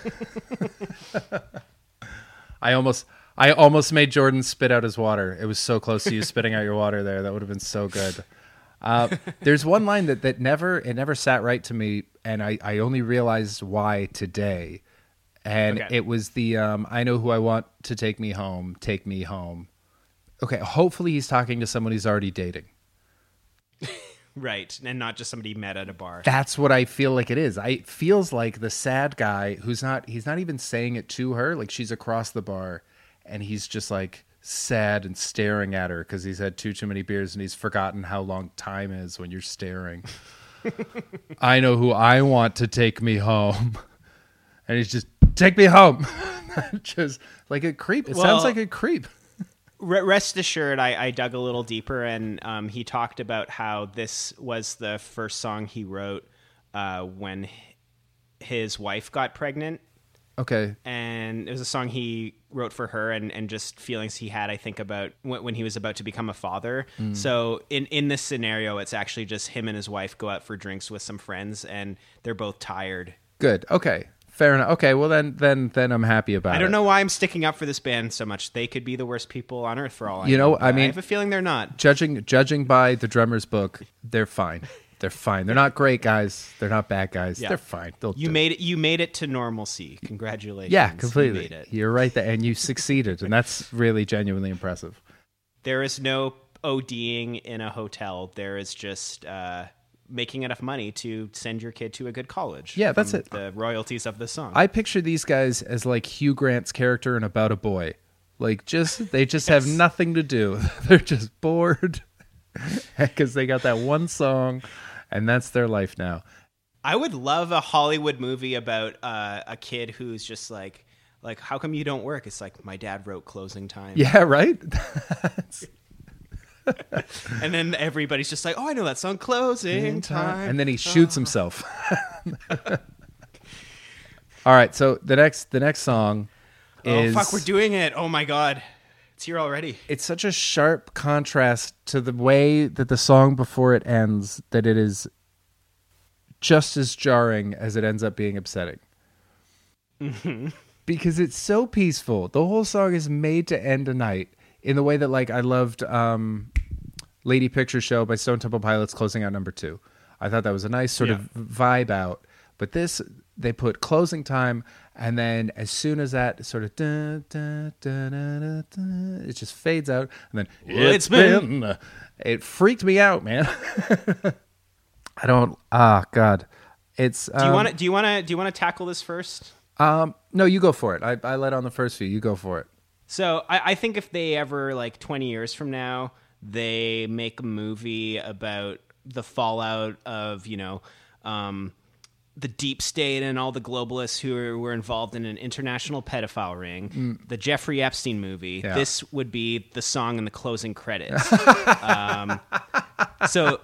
I almost, I almost made Jordan spit out his water. It was so close to you spitting out your water there. That would have been so good. Uh, there's one line that, that never it never sat right to me, and I, I only realized why today. And Okay. it was the um, I know who I want to take me home, take me home. Okay, hopefully he's talking to someone he's already dating. Right, and not just somebody you met at a bar. That's what I feel like it is. I it feels like the sad guy who's not he's not even saying it to her, like she's across the bar and he's just like sad and staring at her because he's had too too many beers and he's forgotten how long time is when you're staring. I know who I want to take me home. And he's just take me home. just like a creep. It Well- sounds like a creep. Rest assured, I, I dug a little deeper, and um, he talked about how this was the first song he wrote uh, when his wife got pregnant, Okay. and it was a song he wrote for her, and, and just feelings he had, I think, about when, when he was about to become a father. Mm. So in in this scenario, it's actually just him and his wife go out for drinks with some friends, and they're both tired. Good. Okay. Fair enough. Okay, well then then then I'm happy about it. I don't know why I'm sticking up for this band so much. They could be the worst people on earth for all I You know, I mean- I have a feeling they're not. judging judging by the drummer's book, they're fine. They're fine. They're not great guys. They're not bad guys. Yeah. They're fine. They'll You made it. You made it to normalcy. Congratulations. yeah, You completely. made it. You're right there, and you succeeded, and that's really genuinely impressive. There is no ODing in a hotel. There is just uh, making enough money to send your kid to a good college. Yeah, that's it. The royalties of the song. I picture these guys as like Hugh Grant's character in About a Boy. Like just they just have nothing to do. They're just bored because they got that one song, and that's their life now. I would love a Hollywood movie about uh, a kid who's just like, like, how come you don't work? It's like my dad wrote closing time. Yeah, right. And then everybody's just like, oh, I know that song, closing time. and then he shoots himself. All right, so the next the next song oh is fuck, we're doing it. Oh my god, it's here already. it's such a sharp contrast to the way that the song before it ends that it is just as jarring as it ends up being upsetting. Because it's so peaceful. The whole song is made to end a night in the way that like I loved um Lady Picture Show by Stone Temple Pilots closing out number 2. I thought that was a nice sort of vibe out. But this they put closing time and then as soon as that sort of dun, dun, dun, it just fades out and then Well, it's been- it freaked me out, man. I don't ah god. It's Do you want to? Do you want to? Do you want to tackle this first? um no, you go for it. I I let on the first few. You go for it. So I, I think if they ever like twenty years from now they make a movie about the fallout of you know um, the deep state and all the globalists who were, involved in an international pedophile ring, the Jeffrey Epstein movie. Yeah. This would be the song in the closing credits. um, so,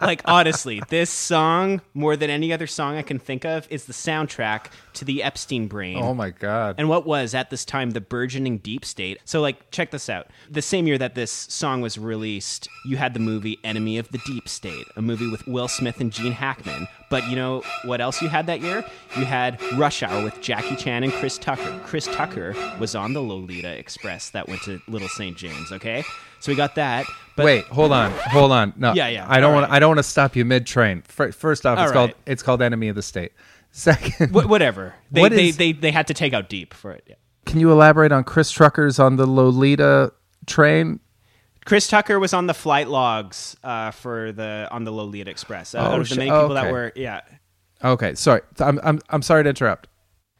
like, honestly, this song, more than any other song I can think of, is the soundtrack to the Epstein brain. Oh my god. And what was at this time the burgeoning deep state. So, like, check this out. The same year that this song was released, you had the movie Enemy of the Deep State, a movie with Will Smith and Gene Hackman. But you know what else you had that year? You had Rush Hour with Jackie Chan and Chris Tucker. Chris Tucker was on the Lolita Express that went to Little St. James, okay? So we got that. But Wait, hold on, hold on. No, Yeah, yeah, I don't all want. right. I don't want to stop you mid train. First off, All it's called it's called Enemy of the State. Second, wh- whatever. They, What they, is- they, they had to take out deep for it. Yeah. can you elaborate on Chris Tucker's on the Lolita train? Chris Tucker was on the flight logs uh, for the on the Lolita Express. Uh, Oh, out of the sh- many people okay. that were, yeah, Okay, sorry. I'm I'm I'm sorry to interrupt.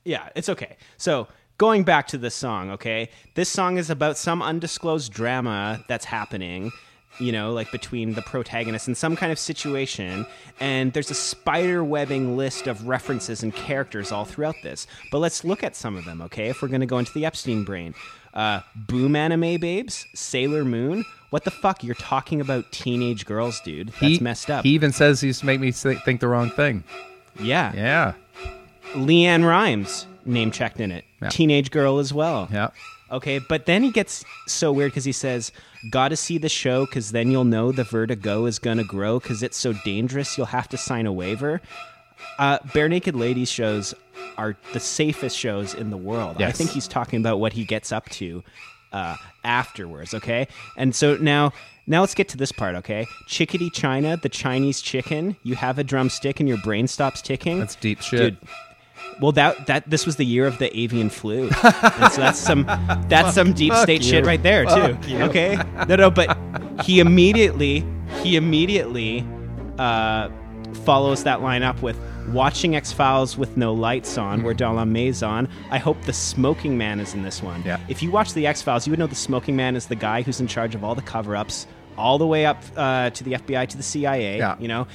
Yeah, it's okay. So, going back to this song, okay? This song is about some undisclosed drama that's happening, you know, like between the protagonist and some kind of situation, and there's a spider webbing list of references and characters all throughout this. But let's look at some of them, okay? If we're going to go into the Epstein brain. Uh, boom anime babes, Sailor Moon. What the fuck? You're talking about teenage girls, dude. That's he, messed up. He even says he used to make me think the wrong thing. yeah. Yeah, LeAnn Rimes name checked in it. Yeah. Teenage girl as well. yeah. Okay, but then he gets so weird because he says, "Gotta see the show because then you'll know the vertigo is gonna grow because it's so dangerous. You'll have to sign a waiver." Uh, Barenaked Ladies shows are the safest shows in the world. I think he's talking about what he gets up to uh, afterwards. Okay, and so now Now let's get to this part, okay? Chickadee China, the Chinese chicken. You have a drumstick and your brain stops ticking. That's deep shit. Dude, well, that that this was the year of the avian flu, and so that's some that's some deep state shit right there too. Okay, no, no, but he immediately he immediately uh, follows that line up with watching X Files with no lights on, where Dalame's on. I hope the Smoking Man is in this one. Yeah. If you watch the X Files, you would know the Smoking Man is the guy who's in charge of all the cover ups, all the way up uh, to the FBI to the CIA. Yeah. You know.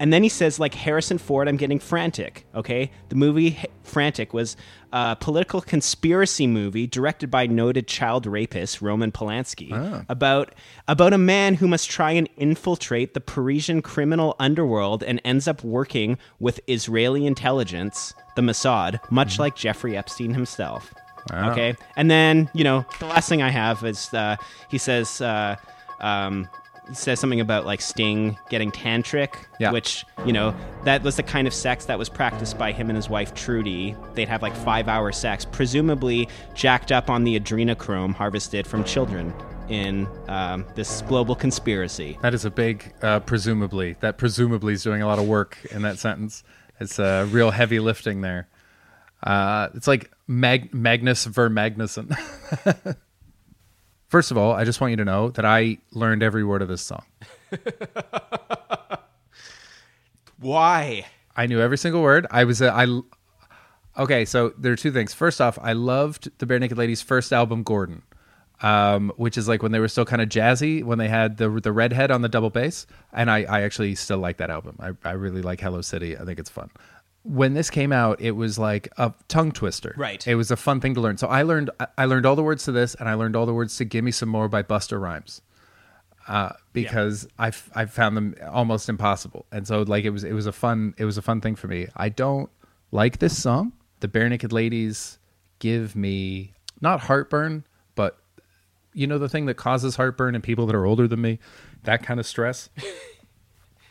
And then he says, like Harrison Ford, I'm getting frantic. Okay, the movie Frantic was a political conspiracy movie directed by noted child rapist Roman Polanski about about a man who must try and infiltrate the Parisian criminal underworld and ends up working with Israeli intelligence, the Mossad, much like Jeffrey Epstein himself. Okay, and then you know the last thing I have is uh, he says. Uh, um, says something about like Sting getting tantric, Yeah. which you know that was the kind of sex that was practiced by him and his wife Trudie. They'd have like five-hour sex, presumably jacked up on the adrenochrome harvested from children in um, this global conspiracy. That is a big, uh, presumably. That presumably is doing a lot of work in that sentence. It's uh, real heavy lifting there. Uh, it's like Mag- Magnus Ver Magnusson. First of all, I just want you to know that I learned every word of this song. Why? I knew every single word. I was a, I. Okay, so there are two things. First off, I loved the Barenaked Ladies' first album, Gordon, um, which is like when they were still kind of jazzy, when they had the the redhead on the double bass, and I, I actually still like that album. I, I really like Hello City. I think it's fun. When this came out, it was like a tongue twister. Right. It was a fun thing to learn. So I learned I- I learned all the words to this, and I learned all the words to "Give Me Some More" by Busta Rhymes uh, because I f- I found them almost impossible, and so like it was it was a fun it was a fun thing for me. I don't like this song. The Barenaked Ladies give me not heartburn, but you know the thing that causes heartburn in people that are older than me, that kind of stress.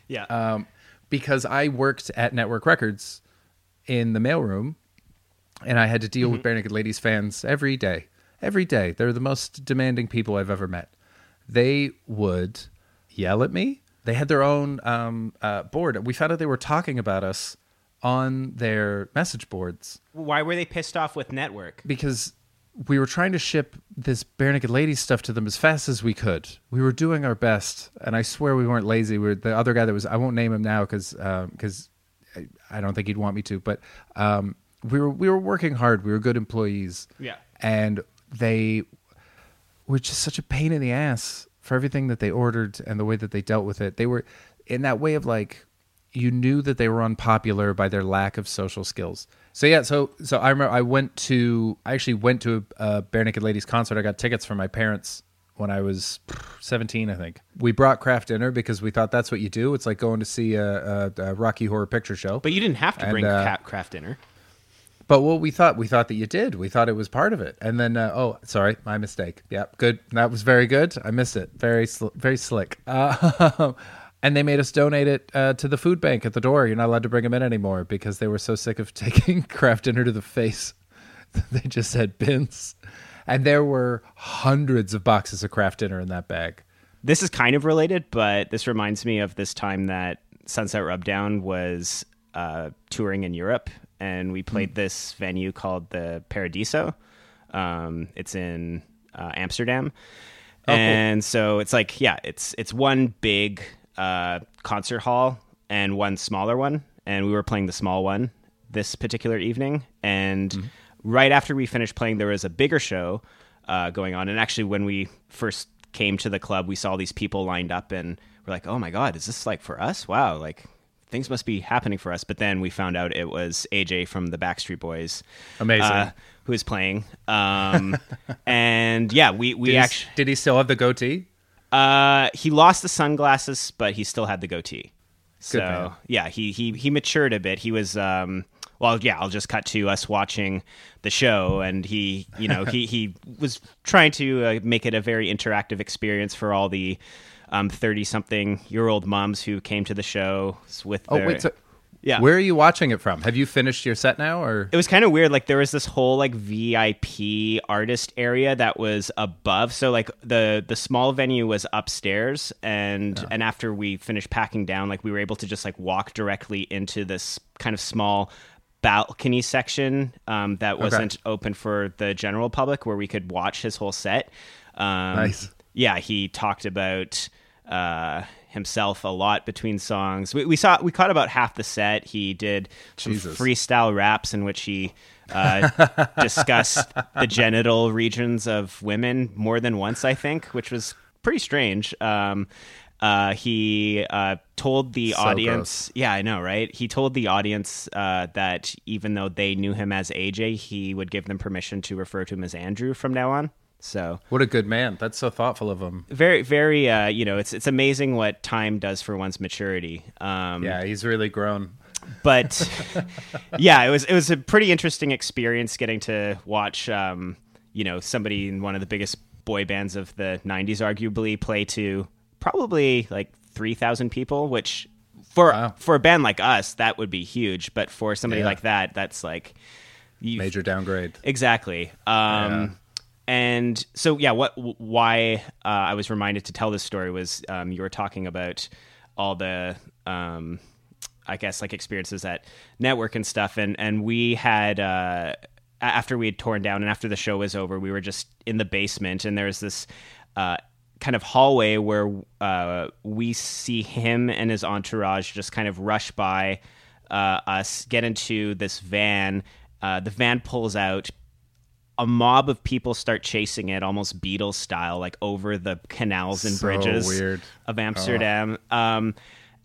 Yeah. um, because I worked at Nettwerk Records in the mailroom, and I had to deal with Barenaked Ladies fans every day. Every day, they're the most demanding people I've ever met. They would yell at me. They had their own um, uh, board. We found out they were talking about us on their message boards Why were they pissed off with Nettwerk? because we were trying to ship this Barenaked Ladies stuff to them as fast as we could. We were doing our best, and I swear we weren't lazy. We were, the other guy that was I won't name him now because because I, I don't think he'd want me to, but um, we were we were working hard. We were good employees. Yeah. and they were just such a pain in the ass for everything that they ordered and the way that they dealt with it. They were in that way of like you knew that they were unpopular by their lack of social skills. So yeah, so so I remember I went to I actually went to a, a Barenaked Ladies concert. I got tickets from my parents when I was 17, I think. We brought Kraft Dinner because we thought that's what you do. It's like going to see a, a, a Rocky Horror Picture Show. But you didn't have to And, bring uh, Kraft Dinner. But what we thought, we thought that you did. We thought it was part of it. And then, uh, oh, sorry, my mistake. Yeah, good. That was very good. I missed it. Very, sl- very slick. Uh, and they made us donate it uh, to the food bank at the door. You're not allowed to bring them in anymore because they were so sick of taking Kraft Dinner to the face. they just had bins, and there were hundreds of boxes of Kraft Dinner in that bag. This is kind of related, but this reminds me of this time that Sunset Rubdown was uh, touring in Europe, and we played this venue called the Paradiso. Um, it's in uh, Amsterdam, cool. and so it's like yeah, it's it's one big uh, concert hall and one smaller one, and we were playing the small one this particular evening, and right after we finished playing, there was a bigger show uh, going on, and actually when we first came to the club, we saw these people lined up, and we're like, oh my god, is this like for us? Wow, like things must be happening for us. But then we found out it was AJ from the Backstreet Boys, Amazing. uh, who was playing. Um, and yeah, we we Did, actually he, did he still have the goatee? uh, he lost the sunglasses, but he still had the goatee. So man. yeah, he he he matured a bit. He was um well, yeah, I'll just cut to us watching the show and he, you know, he he was trying to uh, make it a very interactive experience for all the um 30 something year old moms who came to the show with Oh their wait, so Yeah. Where are you watching it from? Have you finished your set now, or it was kind of weird like there was this whole like vip artist area that was above so like the the small venue was upstairs and and after we finished packing down like we were able to just like walk directly into this kind of small balcony section um, that wasn't open for the general public where we could watch his whole set. Um, Nice. yeah he talked about uh, himself a lot between songs. We, we saw we caught about half the set. He did some Jesus. freestyle raps in which he uh, discussed the genital regions of women more than once i think which was pretty strange. Um, uh, he uh, told the So audience yeah i know right he told the audience uh, that even though they knew him as aj he would give them permission to refer to him as andrew from now on so what a good man? That's so thoughtful of him. very very uh you know it's it's amazing what time does for one's maturity um Yeah, he's really grown. but yeah it was it was a pretty interesting experience getting to watch um you know somebody in one of the biggest boy bands of the 90s arguably play to probably like 3000 people which for Wow. for a band like us that would be huge but for somebody Yeah. like that that's like you Major downgrade. Exactly. Um, Yeah. And so, yeah, what, why uh, I was reminded to tell this story was um, you were talking about all the, um, I guess, like experiences at Nettwerk and stuff, and and we had. Uh, after we had torn down and after the show was over, we were just in the basement, and there was this uh, kind of hallway where uh, we see him and his entourage just kind of rush by uh, us, get into this van. Uh, the van pulls out. A mob of people start chasing it, almost Beatles style, like over the canals and So bridges weird. of Amsterdam. Um,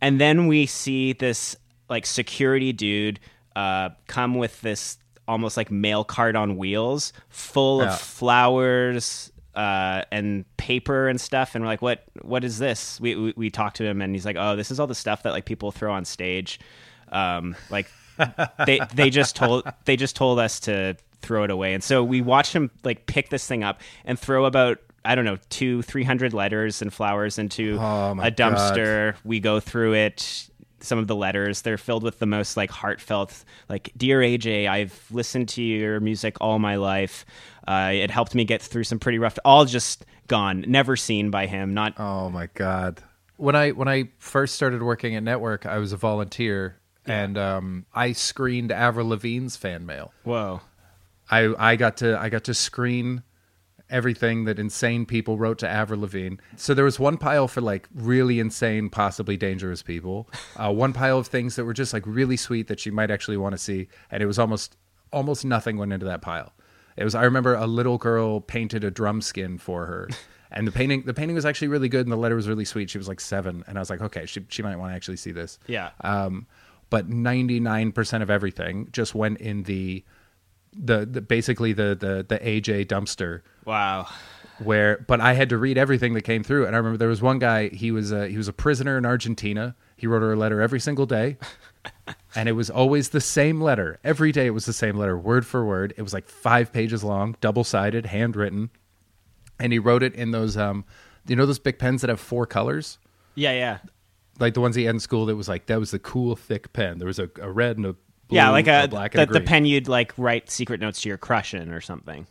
and then we see this like security dude uh, come with this almost like mail cart on wheels, full Yeah. of flowers uh, and paper and stuff. And we're like, "What? What is this?" We, we we talked to him, and he's like, "Oh, this is all the stuff that like people throw on stage." Um, like they they just told they just told us to throw it away, and so we watched him like pick this thing up and throw about. I don't know, two, three hundred letters and flowers into Oh, a dumpster. We go through it. Some of the letters they're filled with the most like heartfelt, like "Dear AJ, I've listened to your music all my life. Uh, it helped me get through some pretty rough." All just gone, never seen by him. Not Oh my god. When I when I first started working at Nettwerk, I was a volunteer and um, I screened Avril Lavigne's fan mail. whoa. I I got to I got to screen everything that insane people wrote to Avril Lavigne. So there was one pile for like really insane, possibly dangerous people. Uh, one pile of things that were just like really sweet that she might actually want to see, and it was almost almost nothing went into that pile. It was I remember a little girl painted a drum skin for her. And the painting, the painting was actually really good, and the letter was really sweet. She was like seven, and I was like, okay, she she might want to actually see this. Yeah. Um, but ninety nine percent of everything just went in the, the the basically the the the AJ dumpster. Wow. where but I had to read everything that came through. And I remember there was one guy he was a, he was a prisoner in Argentina. He wrote her a letter every single day. And it was always the same letter. Every day it was the same letter word for word. It was like 5 pages long double sided handwritten. And he wrote it in those um you know those big pens that have four colors? Yeah, yeah. like the ones he had in school that was like that was the cool thick pen. There was a, a red and a yeah, like a, black the, the pen you'd like write secret notes to your crush in or something.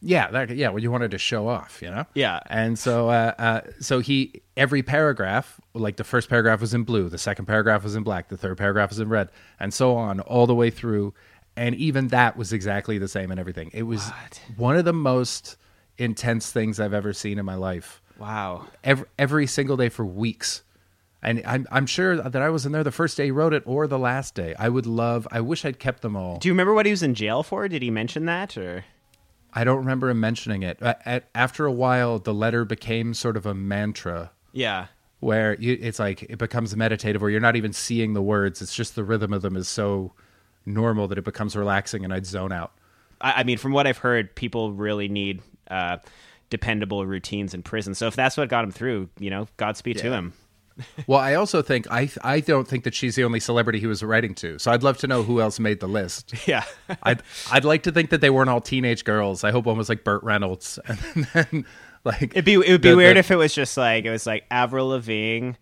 Yeah, that, yeah. Well, you wanted to show off, you know. Yeah. And so, uh, uh, so he every paragraph, like the first paragraph was in blue, the second paragraph was in black, the third paragraph was in red, and so on, all the way through. And even that was exactly the same and everything. It was one of the most intense things I've ever seen in my life. Wow. Every every single day for weeks. And I'm I'm sure that I was in there the first day he wrote it or the last day. I would love. I wish I'd kept them all. Do you remember what he was in jail for? Did he mention that or? I don't remember him mentioning it. After a while, the letter became sort of a mantra Yeah. where you, it's like it becomes meditative, where you're not even seeing the words. It's just the rhythm of them is so normal that it becomes relaxing, and I'd zone out. I, I mean, from what I've heard, people really need uh, dependable routines in prison. So if that's what got him through, you know, Godspeed to Yeah. him. Well, I also think I I don't think that she's the only celebrity he was writing to. So I'd love to know who else made the list. Yeah. I'd I'd like to think that they weren't all teenage girls. I hope one was like Burt Reynolds, and then like It'd be it would be the- weird the- if it was just like it was like Avril Lavigne,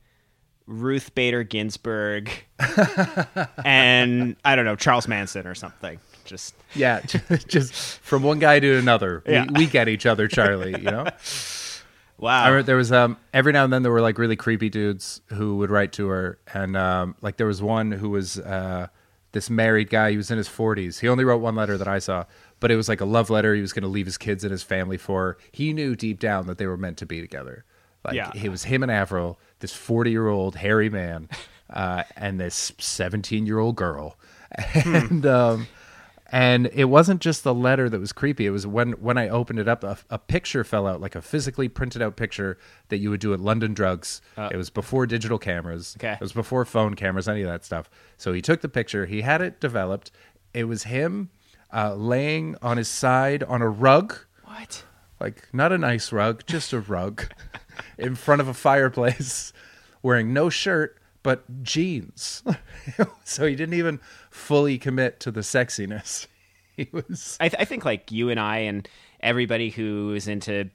Ruth Bader Ginsburg and I don't know Charles Manson or something. Just Yeah, just from one guy to another. Yeah. We, we get each other, Charlie. You know. Wow. I remember there was um every now and then there were like really creepy dudes who would write to her, and um like there was one who was uh this married guy. He was in his forties. He only wrote one letter that I saw, but it was like a love letter. He was going to leave his kids and his family for. her. He knew deep down that they were meant to be together. Like Yeah. it was him and Avril, this forty-year-old hairy man, uh, and this seventeen-year-old girl, and um. And it wasn't just the letter that was creepy. It was when when I opened it up, a, a picture fell out, like a physically printed out picture that you would do at London Drugs. it was before digital cameras. Okay. It was before phone cameras, any of that stuff. So he took the picture. He had it developed. It was him uh, laying on his side on a rug, what? like not a nice rug, just a rug, in front of a fireplace, wearing no shirt but jeans. so he didn't even fully commit to the sexiness. He was I, th- I think like you and I and everybody who is into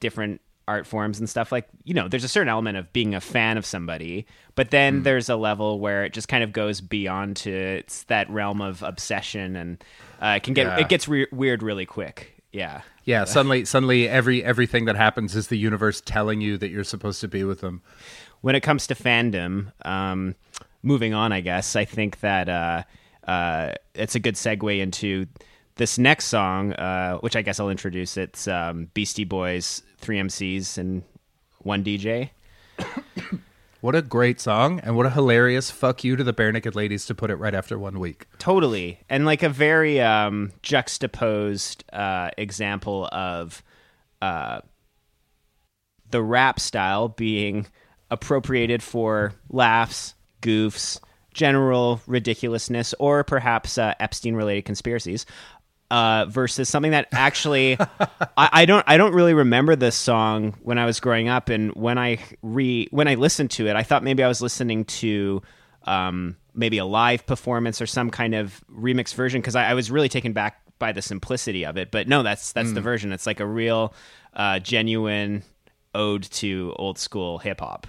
different art forms and stuff like you know there's a certain element of being a fan of somebody but then there's a level where it just kind of goes beyond to it's that realm of obsession and uh, it can get Yeah. it gets re- weird really quick yeah yeah. Suddenly, suddenly, every everything that happens is the universe telling you that you're supposed to be with them. When it comes to fandom, um, moving on, I guess I think that uh, uh, it's a good segue into this next song, uh, which I guess I'll introduce. It's um, Beastie Boys, three MCs, and one DJ. What a great song, and what a hilarious fuck you to the Barenaked Ladies to put it right after one week. Totally, and like a very um, juxtaposed uh, example of uh, the rap style being appropriated for laughs, goofs, general ridiculousness, or perhaps uh, Epstein-related conspiracies. Uh, versus something that actually, I, I don't, I don't really remember this song when I was growing up, and when I re, when I listened to it, I thought maybe I was listening to um, maybe a live performance or some kind of remix version because I, I was really taken back by the simplicity of it. But no, that's that's the version. It's like a real, uh, genuine ode to old school hip hop.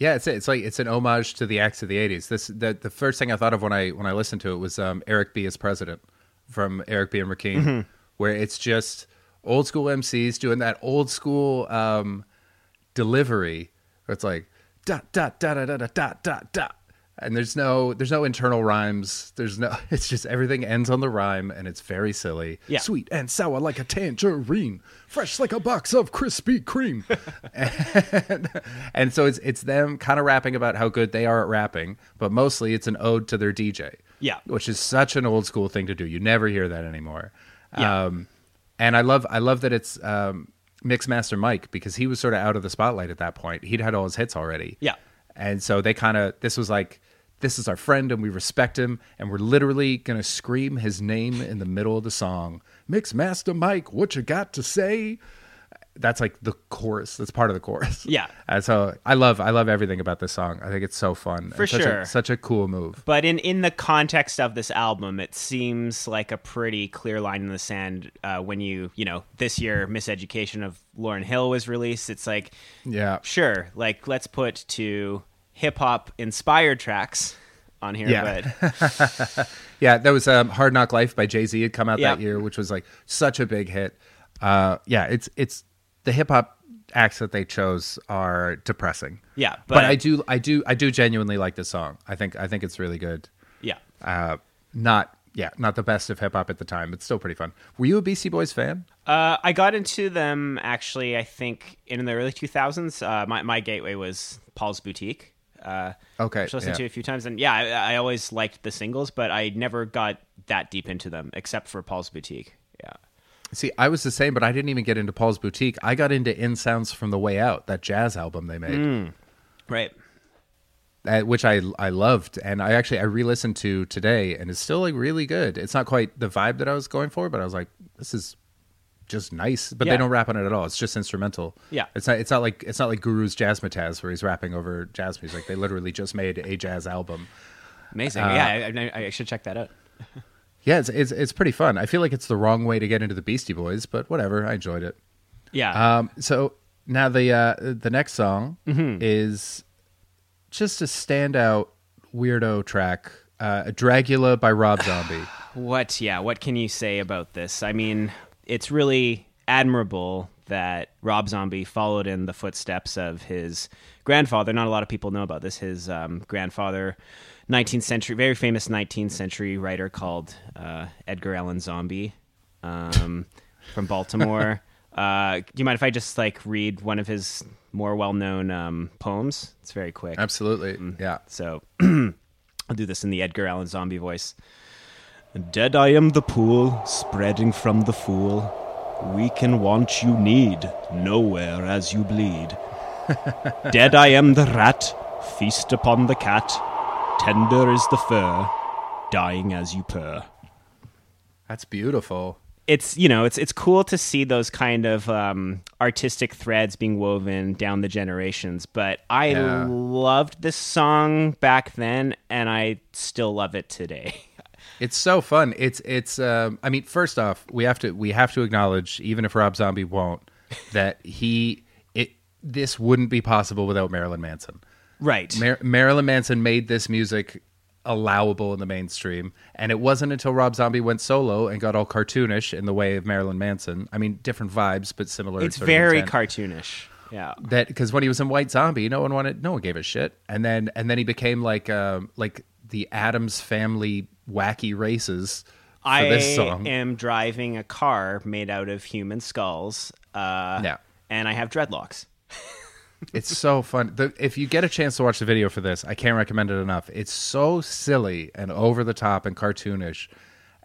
Yeah, it's it's like it's an homage to the acts of the '80s. This the the first thing I thought of when I when I listened to it was um, Eric B as president from Eric B and Rakim, mm-hmm. where it's just old school MCs doing that old school um, delivery. Where it's like dot dot dot dot dot dot dot and there's no there's no internal rhymes. There's no. It's just everything ends on the rhyme, and it's very silly. Yeah. Sweet and sour like a tangerine, fresh like a box of Krispy Kreme. and, and so it's it's them kind of rapping about how good they are at rapping, but mostly it's an ode to their DJ. Yeah. which is such an old school thing to do. You never hear that anymore. Yeah. Um, and I love I love that it's um, Mixmaster Mike because he was sort of out of the spotlight at that point. He'd had all his hits already. Yeah. and so they kind of this was like this is our friend and we respect him and we're literally gonna scream his name in the middle of the song. Mixmaster Mike, what you got to say? That's like the chorus. That's part of the chorus. Yeah. And so I love I love everything about this song. I think it's so fun. For such sure. A, such a cool move. But in, in the context of this album, it seems like a pretty clear line in the sand uh, when you, you know, this year Miseducation of Lauryn Hill was released. It's like, Yeah. sure, like let's put two hip hop inspired tracks on here. Yeah. But Yeah, that was um, "Hard Knock Life" by Jay Z had come out Yeah. that year, which was like such a big hit. Uh, yeah, it's it's the hip hop acts that they chose are depressing. yeah, but, but, I do I do I do genuinely like this song. I think I think it's really good. yeah. Uh, not yeah, not the best of hip hop at the time, but still pretty fun. Were you a Beastie Boys fan? Uh, I got into them actually. I think in the early 2000s. Uh, my my gateway was Paul's Boutique. Uh, Okay, which I listened yeah. to a few times, and yeah, I, I always liked the singles, but I never got that deep into them except for Paul's Boutique. Yeah. See, I was the same, but I didn't even get into Paul's Boutique. I got into In Sounds from the Way Out, that jazz album they made. Right. uh, which I I loved, and I actually I re-listened to today, and it's still like really good. It's not quite the vibe that I was going for, but I was like, this is just nice. But Yeah. they don't rap on it at all. It's just instrumental. Yeah. it's not it's not like it's not like Guru's Jazzmatazz where he's rapping over jazz music. They literally just made a jazz album. Amazing. Uh, yeah, I, I, should check that out. Yeah, it's, it's it's pretty fun. I feel like it's the wrong way to get into the Beastie Boys, but whatever. I enjoyed it. Yeah. Um, so now the uh, the next song Mm-hmm. is just a standout weirdo track, uh, Dragula by Rob Zombie. What, yeah, what can you say about this? I mean, it's really admirable that Rob Zombie followed in the footsteps of his grandfather. Not a lot of people know about this. His um, grandfather, 19th century, very famous 19th century writer called uh, Edgar Allan Zombie um, from Baltimore. uh, do you mind if I just like read one of his more well-known um, poems? It's very quick. Absolutely, Mm. yeah. So I'll do this in the Edgar Allan Zombie voice. Dead I am the pool, spreading from the fool. Weak and want you need, nowhere as you bleed. Dead I am the rat, feast upon the cat. Tender is the fur, dying as you purr. That's beautiful. It's you know it's it's cool to see those kind of um, artistic threads being woven down the generations. But I Yeah. loved this song back then, and I still love it today. It's so fun. It's it's. Um, I mean, first off, we have to we have to acknowledge, even if Rob Zombie won't, that he it this wouldn't be possible without Marilyn Manson. right. Mar- Marilyn Manson made this music allowable in the mainstream, and it wasn't until Rob Zombie went solo and got all cartoonish in the way of Marilyn Manson. I mean, different vibes, but similar. it's very cartoonish. Yeah. that because when he was in White Zombie, no one wanted, no one gave a shit, and then and then he became like um like the Addams Family wacky races for I this song. am driving a car made out of human skulls. Uh, Yeah. And I have dreadlocks. It's so fun. The, if you get a chance to watch the video for this, I can't recommend it enough. It's so silly and over the top and cartoonish,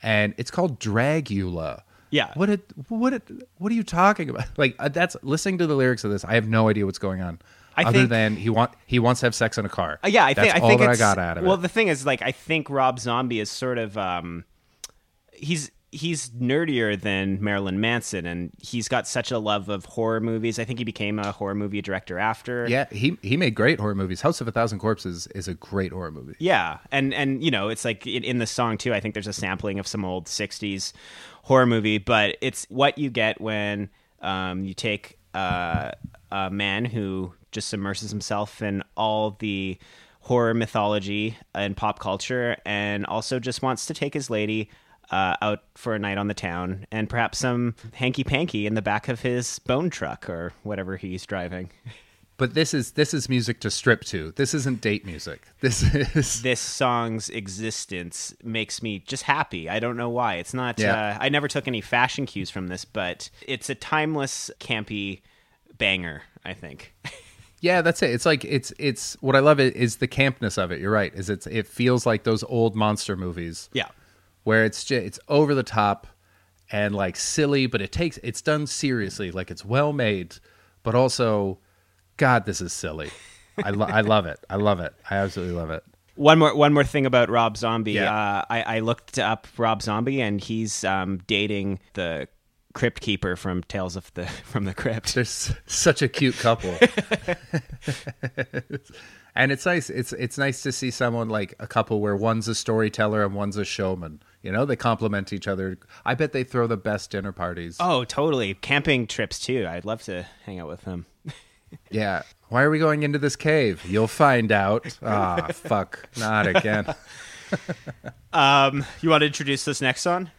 and it's called Dragula. Yeah. What it, what it, what are you talking about? Like uh, that's listening to the lyrics of this. I have no idea what's going on. I other think- than he want he wants to have sex in a car. Uh, yeah, I That's think I all think that I got out of well, it. the thing is, like, I think Rob Zombie is sort of um, he's he's nerdier than Marilyn Manson, and he's got such a love of horror movies. I think he became a horror movie director after. Yeah, he he made great horror movies. House of a Thousand Corpses is a great horror movie. Yeah, and and you know, it's like in, in the song too. I think there's a sampling of some old '60s horror movie, but it's what you get when um, you take uh, a man who just immerses himself in all the horror mythology and pop culture, and also just wants to take his lady. Uh, out for a night on the town, and perhaps some hanky panky in the back of his bone truck or whatever he's driving. But this is this is music to strip to. This isn't date music. This is this song's existence makes me just happy. I don't know why. It's not. Yeah. Uh, I never took any fashion cues from this, but it's a timeless, campy banger. I think. yeah, that's it. It's like it's it's what I love it is the campness of it. You're right. Is it's it feels like those old monster movies yeah. where it's just it's over the top and like silly, but it takes it's done seriously. Like it's well made, but also, God, this is silly. I lo- I love it. I love it. I absolutely love it. One more one more thing about Rob Zombie. Yeah. Uh, I, I looked up Rob Zombie, and he's um, dating the crypt keeper from Tales of the from the Crypt. They're s- such a cute couple. and it's nice. It's it's nice to see someone like a couple where one's a storyteller and one's a showman. You know, they complement each other. I bet they throw the best dinner parties. Oh, totally. Camping trips too. I'd love to hang out with them. Yeah. Why are we going into this cave? You'll find out. Ah, fuck. Not again. Um, you want to introduce this next song?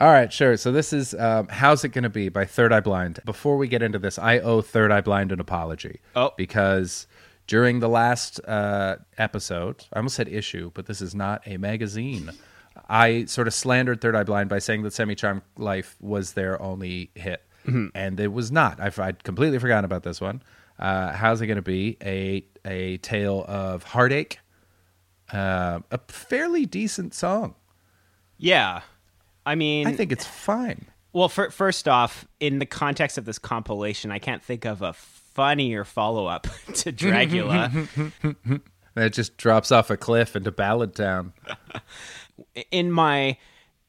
All right, sure. So this is um, "How's It Gonna Be" by Third Eye Blind. Before we get into this, I owe Third Eye Blind an apology. Oh. because during the last uh, episode, I almost said issue, but this is not a magazine. I sort of slandered Third Eye Blind by saying that Semi Charm Life was their only hit, and it was not. I, I'd completely forgotten about this one. Uh, How's it gonna be a a tale of heartache? Uh, a fairly decent song. Yeah. I mean, I think it's fine. Well, fir- first off, in the context of this compilation, I can't think of a funnier follow up to Dragula. It just drops off a cliff into Ballad Town. in my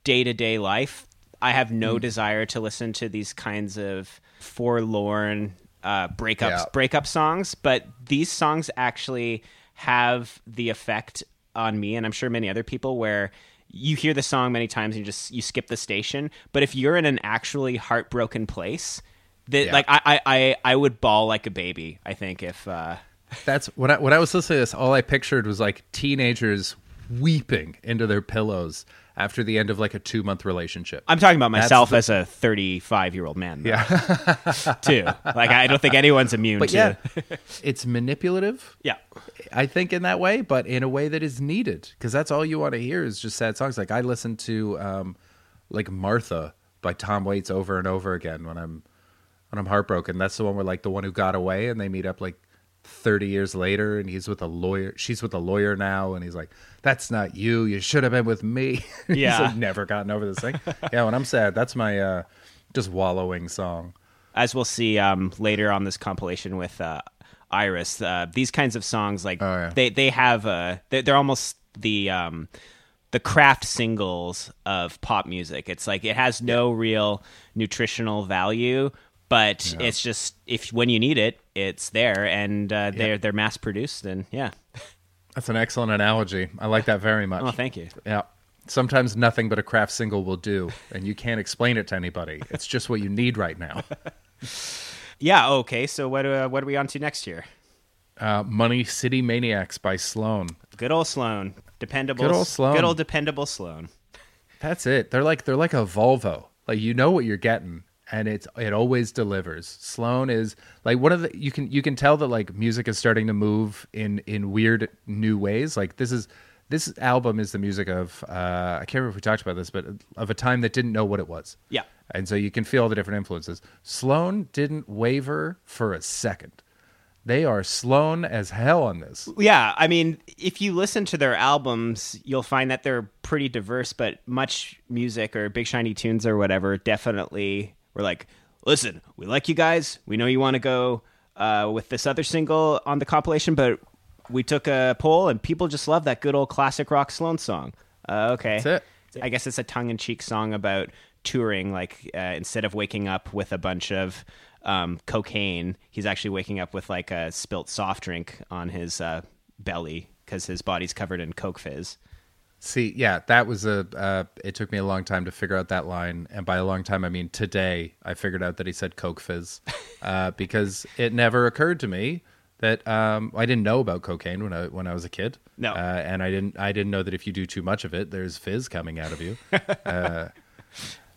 day to day life, I have no desire to listen to these kinds of forlorn uh, breakups, Yeah. breakup songs. But these songs actually have the effect on me, and I'm sure many other people, where you hear the song many times and you just you skip the station. But if you're in an actually heartbroken place, that Yeah. like I, I I would bawl like a baby. I think if uh, That's what I when I was listening to this, all I pictured was like teenagers weeping into their pillows after the end of like a two month relationship. I'm talking about myself the- as a 35 year old man, though, yeah, too. Like I don't think anyone's immune but to. yeah, it's manipulative. yeah, I think in that way, but in a way that is needed because that's all you want to hear is just sad songs. Like I listen to um, like Martha by Tom Waits over and over again when I'm when I'm heartbroken. That's the one where like the one who got away and they meet up like 30 years later and he's with a lawyer. She's with a lawyer now and he's like, "That's not you. You should have been with me." he's Yeah. like, never gotten over this thing. yeah, when I'm sad, that's my uh, just wallowing song. as we'll see um, later on this compilation with uh, Iris, uh, these kinds of songs like Oh, yeah. they they have uh, they're, they're almost the um, the Kraft Singles of pop music. It's like it has no real nutritional value, but it's just if when you need it, it's there, and uh, they're they're mass produced, and yeah. That's an excellent analogy. I like that very much. Oh, thank you. Yeah. Sometimes nothing but a Kraft Single will do, and you can't explain it to anybody. It's just what you need right now. Yeah. Okay. So what uh, what are we on to next year? Uh, Money City Maniacs by Sloan. Good old Sloan, dependable. Good old Sloan. Good old dependable Sloan. That's it. They're like they're like a Volvo. Like you know what you're getting, and it's it always delivers. Sloan is like one of the you can you can tell that like music is starting to move in in weird new ways. Like this is this album is the music of uh, I can't remember if we talked about this, but of a time that didn't know what it was. Yeah. And so you can feel all the different influences. Sloan didn't waver for a second. They are Sloan as hell on this. Yeah, I mean, if you listen to their albums, you'll find that they're pretty diverse, but much music or big shiny tunes or whatever definitely were like, listen, we like you guys. We know you want to go uh, with this other single on the compilation, but we took a poll and people just love that good old classic rock Sloan song. Uh, okay. That's it. I guess it's a tongue in cheek song about touring. Like uh, instead of waking up with a bunch of um, cocaine, he's actually waking up with like a spilt soft drink on his uh, belly because his body's covered in coke fizz. See, yeah, that was a. Uh, it took me a long time to figure out that line, and by a long time I mean today. I figured out that he said Coke Fizz, uh, because it never occurred to me that um, I didn't know about cocaine when I when I was a kid. No. uh, and I didn't I didn't know that if you do too much of it, there's fizz coming out of you. uh,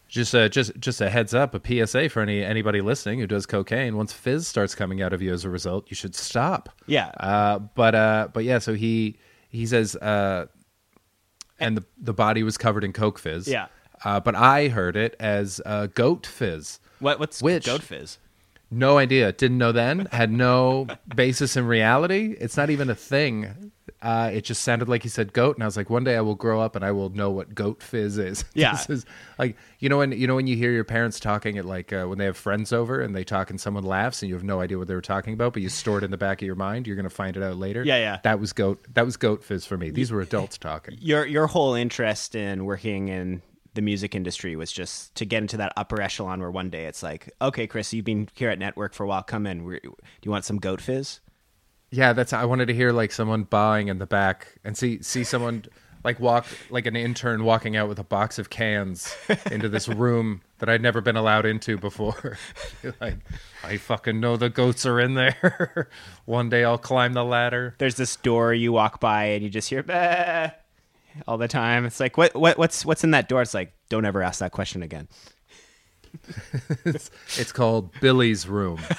just uh, just just a heads up, a PSA for any anybody listening who does cocaine. Once fizz starts coming out of you as a result, you should stop. Yeah. Uh, but uh, but yeah, so he he says, uh, and the the body was covered in coke fizz. Yeah. Uh, but I heard it as uh, goat fizz. What what's Which- goat fizz? No idea. Didn't know then. Had no basis in reality. It's not even a thing. Uh, it just sounded like he said goat, and I was like, one day I will grow up and I will know what goat fizz is. Yeah. This is like you know when you know when you hear your parents talking at like uh, when they have friends over and they talk and someone laughs and you have no idea what they were talking about, but you store it in the back of your mind. You're gonna find it out later. Yeah, yeah. That was goat. That was goat fizz for me. These were adults talking. Your your whole interest in working in the music industry was just to get into that upper echelon where one day it's like, okay, Chris, you've been here at Nettwerk for a while. Come in. We're, do you want some goat fizz? Yeah, that's. I wanted to hear like someone bawing in the back and see see someone like walk like an intern walking out with a box of cans into this room that I'd never been allowed into before. like, I fucking know the goats are in there. One day I'll climb the ladder. There's this door you walk by and you just hear bah all the time. It's like, what what what's what's in that door? It's like, don't ever ask that question again. It's called Billy's room.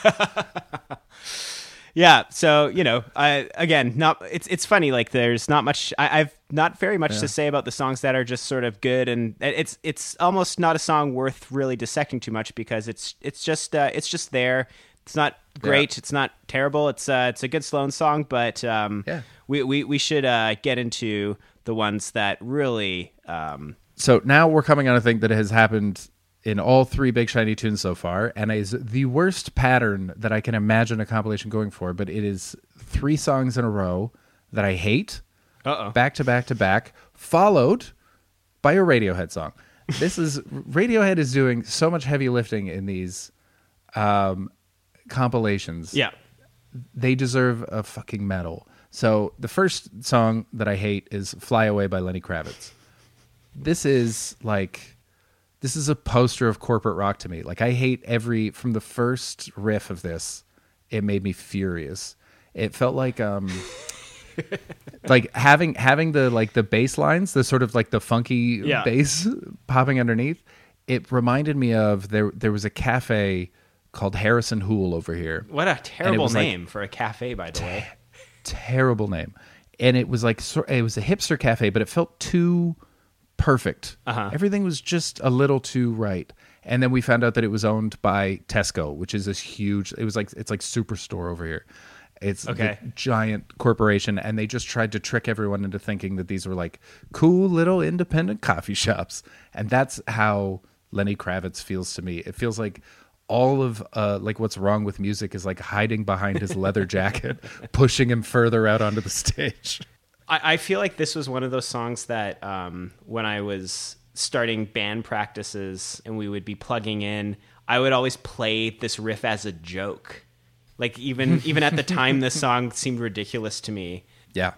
Yeah, so you know, I again, not it's it's funny. Like, there's not much. I, I've not very much to say about the songs that are just sort of good, and it's it's almost not a song worth really dissecting too much because it's it's just uh, it's just there. It's not great. It's not terrible. It's uh, it's a good Sloan song, but um, Yeah. we we we should uh, get into the ones that really um, So now we're coming on a thing that has happened in all three Big Shiny tunes so far, and is the worst pattern that I can imagine a compilation going for. But it is three songs in a row that I hate, Uh-oh. back to back to back, followed by a Radiohead song. This is Radiohead is doing so much heavy lifting in these um, compilations yeah. they deserve a fucking medal. So the first song that I hate is "Fly Away" by Lenny Kravitz. This is like this is a poster of corporate rock to me. Like I hate every from the first riff of this. It made me furious. It felt like um like having having the like the bass lines, the sort of like the funky Yeah. bass popping underneath. It reminded me of there there was a cafe called Harris + Hoole over here. What a terrible was like- name for a cafe, by the way. Terrible name. And it was like it was a hipster cafe, but it felt too perfect. Uh-huh. Everything was just a little too right. And then we found out that it was owned by Tesco, which is this huge. It was like it's like Superstore over here. It's Okay. the giant corporation, and they just tried to trick everyone into thinking that these were like cool little independent coffee shops, and that's how Lenny Kravitz feels to me. It feels like all of uh, like what's wrong with music is like hiding behind his leather jacket, pushing him further out onto the stage. I, I feel like this was one of those songs that um, when I was starting band practices and we would be plugging in, I would always play this riff as a joke. Like even even at the time, this song seemed ridiculous to me. Yeah.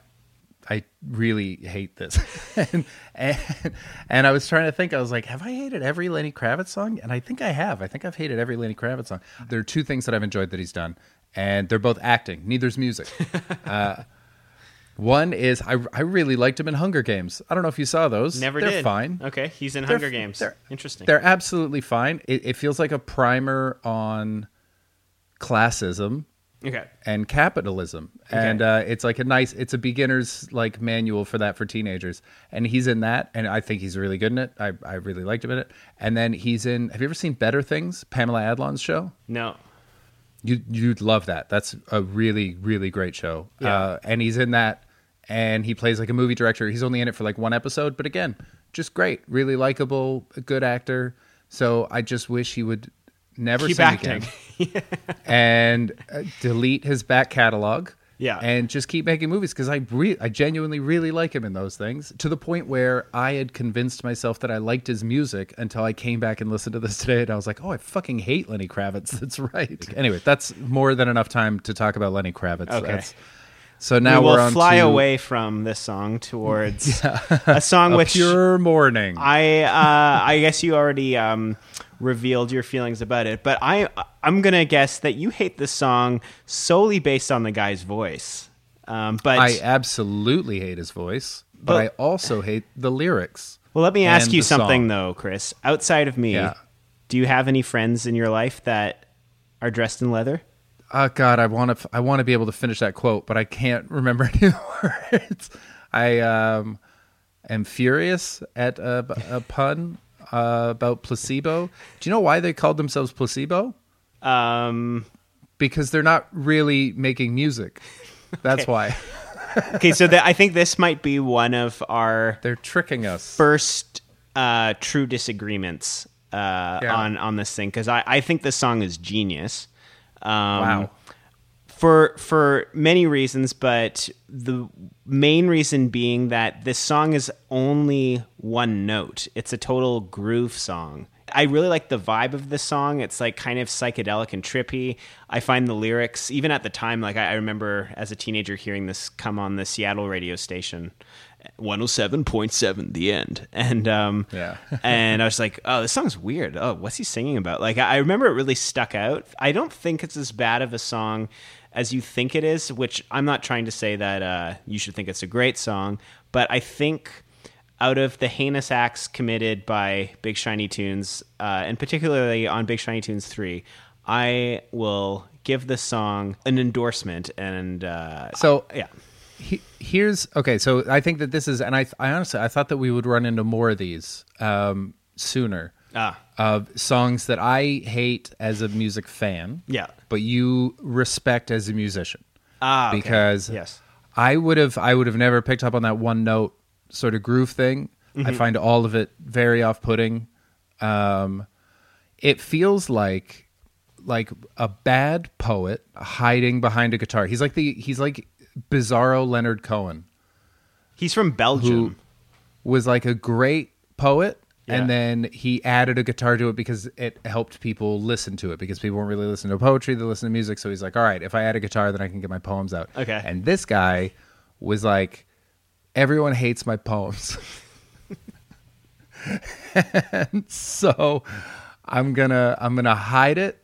I really hate this. and, and and I was trying to think, I was like, have I hated every Lenny Kravitz song? And I think I have. I think I've hated every Lenny Kravitz song. There are two things that I've enjoyed that he's done, and they're both acting. Neither's music. uh, one is I, I really liked him in Hunger Games. I don't know if you saw those. Never they're did. fine. Okay, he's in They're- Hunger Games. they're- Interesting. They're absolutely fine. It, it feels like a primer on classism okay. and capitalism. And uh, it's like a nice it's a beginner's like manual for that for teenagers. And he's in that and i think he's really good in it. I, I really liked him in it. And then he's in have you ever seen better things? Pamela adlon's show? No. you, you'd love that. That's a really really great show. Yeah. uh, and he's in that and he plays like a movie director. He's only in it for like one episode but again just great. Really likable a good actor. So i just wish he would never Keep sing acting. again and uh, delete his back catalog. Yeah. and just keep making movies because I re- I genuinely really like him in those things to the point where I had convinced myself that I liked his music until I came back and listened to this today and I was like, oh, I fucking hate Lenny Kravitz. That's right. anyway, that's more than enough time to talk about Lenny Kravitz. Okay. That's- so now we we're will on fly to away from this song towards a song a which pure morning. I uh, I guess you already um, revealed your feelings about it, but I I'm gonna guess that you hate this song solely based on the guy's voice. Um, but I absolutely hate his voice, but, But- I also hate the lyrics. well, let me ask you something song. though, Chris. Outside of me, Yeah. do you have any friends in your life that are dressed in leather? Oh God, I want to. I want to be able to finish that quote, but I can't remember any words. I um, am furious at a, a pun uh, about placebo. Do you know why they called themselves placebo? Um, Because they're not really making music. That's Okay. why okay, so that I think this might be one of our they're tricking us. first uh, true disagreements uh, Yeah. on on this thing because I, I think this song is genius. Um, Wow. For for many reasons, but the main reason being that this song is only one note. It's a total groove song. I really like the vibe of this song. It's like kind of psychedelic and trippy. I find the lyrics, even at the time, like I, I remember as a teenager hearing this come on the Seattle radio station, 107.7 the end and um Yeah. and i was like oh this song's weird oh what's he singing about like i I remember it really stuck out i don't think it's as bad of a song as you think it is which i'm not trying to say that uh you should think it's a great song but i think out of the heinous acts committed by big shiny tunes uh and particularly on big shiny tunes 3 i will give this song an endorsement and uh So yeah he, here's okay. So I think that this is, and I, I honestly, I thought that we would run into more of these um, sooner. Ah. of songs that I hate as a music fan. Yeah. but you respect as a musician. Ah, okay. because Yes. I would have, I would have never picked up on that one note sort of groove thing. I find all of it very off-putting. Um, it feels like like a bad poet hiding behind a guitar. He's like the he's like bizarro Leonard Cohen He's from Belgium. was like a great poet Yeah. and then he added a guitar to it because it helped people listen to it because people weren't really listening to poetry they listen to music so he's like all right if i add a guitar then i can get my poems out Okay. and this guy was like everyone hates my poems and so i'm gonna i'm gonna hide it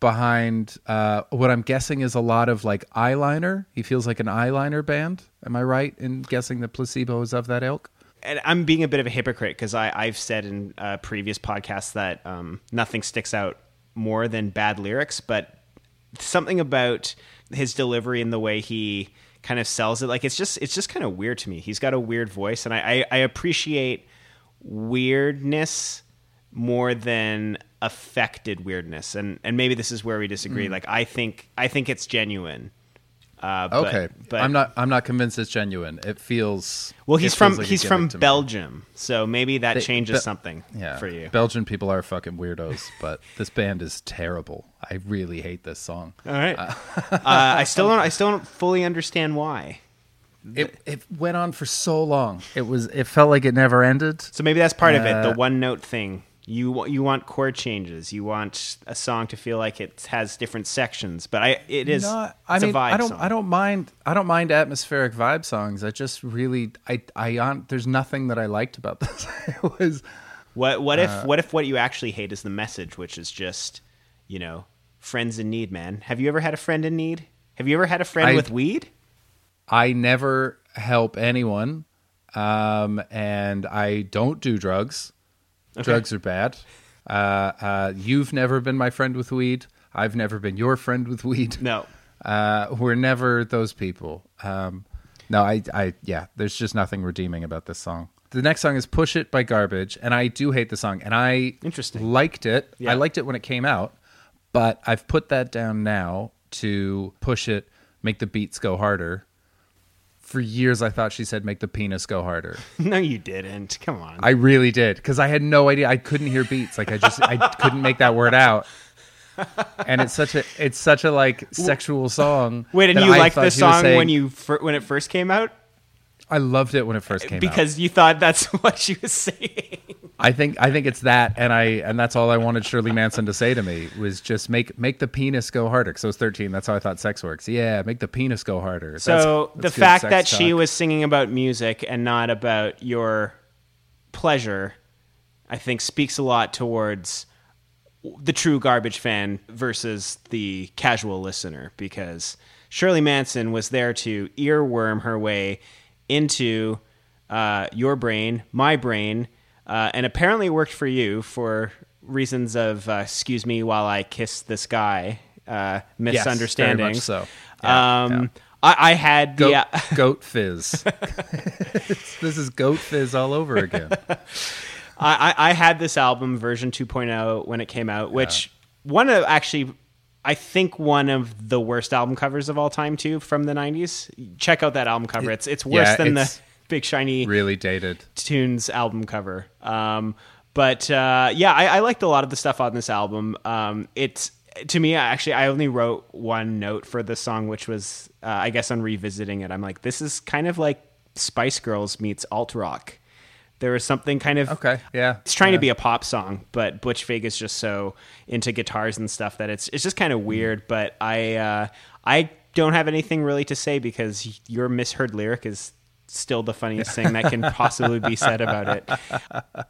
behind uh, what I'm guessing is a lot of like eyeliner. He feels like an eyeliner band. Am I right in guessing that placebo is of that ilk? And I'm being a bit of a hypocrite because I've said in uh, previous podcasts that um, nothing sticks out more than bad lyrics, but something about his delivery and the way he kind of sells it, like it's just it's just kind of weird to me. He's got a weird voice, and I, I, I appreciate weirdness more than affected weirdness, and and maybe this is where we disagree. Hmm. Like I think I think it's genuine. Uh, but, Okay, but I'm not. I'm not convinced it's genuine. It feels. Well, he's from like he's from. Belgium, so maybe that They- changes Be- something Yeah, for you. Belgian people are fucking weirdos, but this band is terrible. I really hate this song. All right. uh, I still don't. I still don't fully understand why. It it went on for so long. It was. It felt like it never ended. So maybe that's part of it. The Uh, one note thing. You you want chord changes. You want a song to feel like it has different sections. But I it is. No, I mean, a vibe I don't. song. I don't mind. I don't mind atmospheric vibe songs. I just really. I. I. There's nothing that I liked about this. it was. What what if uh, what if what you actually hate is the message, which is just you know friends in need, man. Have you ever had a friend in need? Have you ever had a friend I- with weed? I never help anyone, um, and I don't do drugs. Drugs are bad. Uh, uh, you've never been my friend with weed. I've never been your friend with weed. No. Uh, we're never those people. Um, no, I, I, yeah, there's just nothing redeeming about this song. The next song is "Push It" by Garbage, and I do hate the song, and I Interesting. liked it. Yeah. I liked it when it came out, but I've put that down now to push it, make the beats go harder. For years, I thought she said "make the penis go harder." No, you didn't. Come on. I really did because I had no idea. I couldn't hear beats. Like I just I couldn't make that word out. And it's such a it's such a like sexual song. Wait, and you I liked the song saying- when you fir- when it first came out I loved it when it first uh, came out. because you thought that's what she was saying. I think I think it's that, and I and that's all I wanted Shirley Manson to say to me was just make make the penis go harder. Because I was thirteen, that's how I thought sex works. Yeah, make the penis go harder. So That's- the that's good fact that she was singing about music and not about your pleasure, I think speaks a lot towards the true garbage fan versus the casual listener because Shirley Manson was there to earworm her way into uh, your brain, my brain, uh, and apparently it worked for you for reasons of uh, excuse me while I kiss this guy uh, Yes, very much misunderstandings. so. Yeah, um, yeah. I, I had the goat, goat fizz. this is goat fizz all over again. I, I I had this album version 2.0 when it came out, which one of actually I think one of the worst album covers of all time too from the 90s. Check out that album cover. It's it's worse Yeah, than it's the Big Shiny Really dated. Tunes album cover. Um, but uh, yeah, I, I liked a lot of the stuff on this album. Um, it's to me actually I only wrote one note for the song, which was uh, I guess on revisiting it, I'm like, this is kind of like Spice Girls meets alt rock. There was something kind of Okay, yeah. it's trying yeah. to be a pop song, but Butch Vig is just so into guitars and stuff that it's it's just kind of weird. But I uh, I don't have anything really to say because your misheard lyric is still the funniest thing that can possibly be said about it.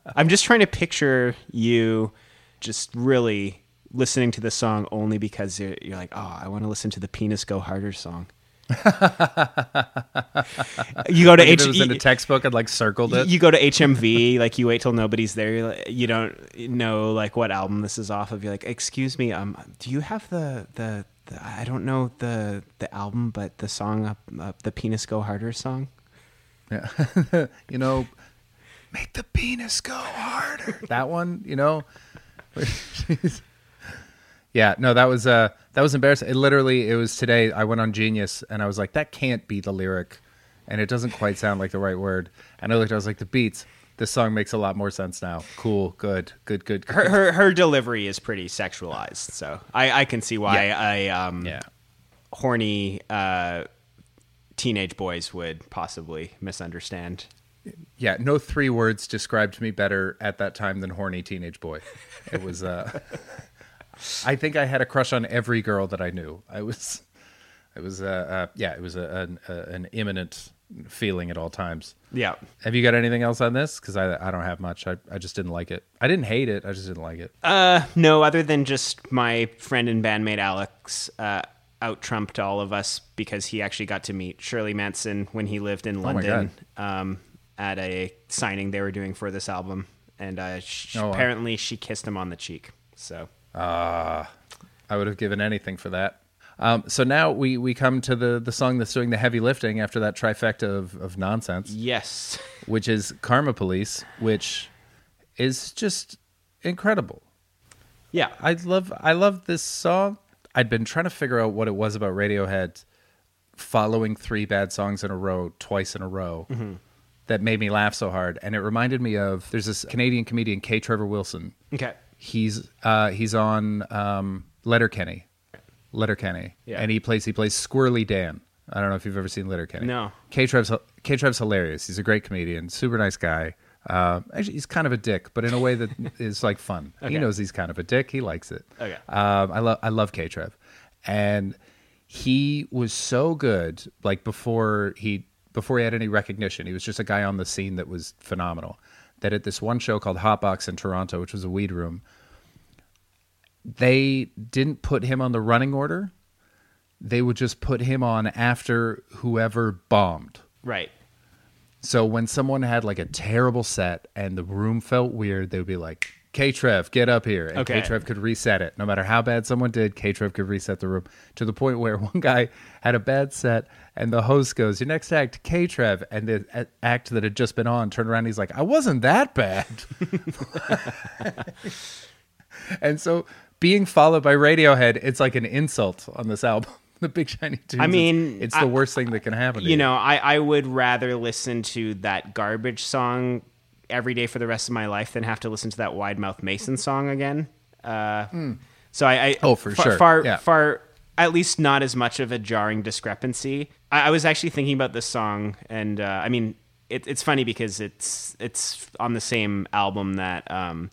I'm just trying to picture you just really listening to the song only because you're, you're like, oh, I want to listen to the Penis Go Harder song. you go to Like H- it was in a textbook, I'd like circled it. you go to HMV, like you wait till nobody's there. like- You don't know like what album this is off of. You're like, excuse me, um, do you have the the, the I don't know the the album, but the song up, up the Penis Go Harder song. Yeah. you know, make the penis go harder. that one, you know. Yeah, no, that was uh that was embarrassing. It literally it was today I went on Genius and I was like, that can't be the lyric. And it doesn't quite sound like the right word. And I looked, I was like, the beats. This song makes a lot more sense now. Cool, good, good, good. good. Her her, her delivery is pretty sexualized, so I, I can see why I um yeah. horny uh, teenage boys would possibly misunderstand. Yeah, no three words described me better at that time than horny teenage boy. It was uh I think I had a crush on every girl that I knew. I was it was uh, uh yeah, it was a, an, uh, an imminent feeling at all times. Yeah. Have you got anything else on this? Because I, I don't have much. I, I just didn't like it. I didn't hate it. I just didn't like it. Uh, no, other than just my friend and bandmate Alex uh, out trumped all of us because he actually got to meet Shirley Manson when he lived in my London um, at a signing they were doing for this album, and uh, sh- Oh, wow. apparently she kissed him on the cheek. So I would have given anything for that. Um, so now we, we come to the, the song that's doing the heavy lifting after that trifecta of, of nonsense, yes, which is Karma Police, which is just incredible. yeah, I love I love this song. I'd been trying to figure out what it was about Radiohead following three bad songs in a row twice in a row that made me laugh so hard. And it reminded me of there's this Canadian comedian K. Trevor Wilson. okay, He's uh, he's on um, Letterkenny, Letterkenny, Yeah. and he plays he plays Squirrely Dan. I don't know if you've ever seen Letterkenny. No. K. Trev's K. Trev's hilarious. He's a great comedian, super nice guy. Uh, actually, he's kind of a dick, but in a way that is like fun. He knows he's kind of a dick. He likes it. Okay. Um, I love I love K. Trev, and he was so good. Like before he before he had any recognition, he was just a guy on the scene that was phenomenal. That at this one show called Hotbox in Toronto, which was a weed room, they didn't put him on the running order. They would just put him on after whoever bombed. right, So when someone had like a terrible set and the room felt weird, they would be like, K Trev, get up here. And Okay. K Trev could reset it. No matter how bad someone did, K Trev could reset the room to the point where one guy had a bad set and the host goes, Your next act, K Trev. And the act that had just been on turned around. And he's like, I wasn't that bad. and so being followed by Radiohead, it's like an insult on this album. The Big Shiny Tunes. I mean, it's, the I- worst thing that can happen. To you know, I, I would rather listen to that garbage song every day for the rest of my life than have to listen to that Wide Mouth Mason song again. Uh, So I, I Oh, for far, sure. far Yeah. far at least not as much of a jarring discrepancy. I, I was actually thinking about this song, and uh, I mean, it, it's funny because it's it's on the same album that um,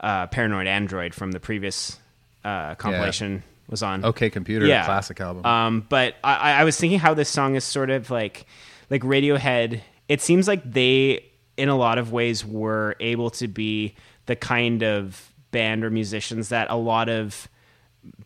uh, Paranoid Android from the previous uh, compilation was on. Okay Computer, Yeah. classic album. Um, but I, I was thinking how this song is sort of like like Radiohead. It seems like they, in a lot of ways, were able to be the kind of band or musicians that a lot of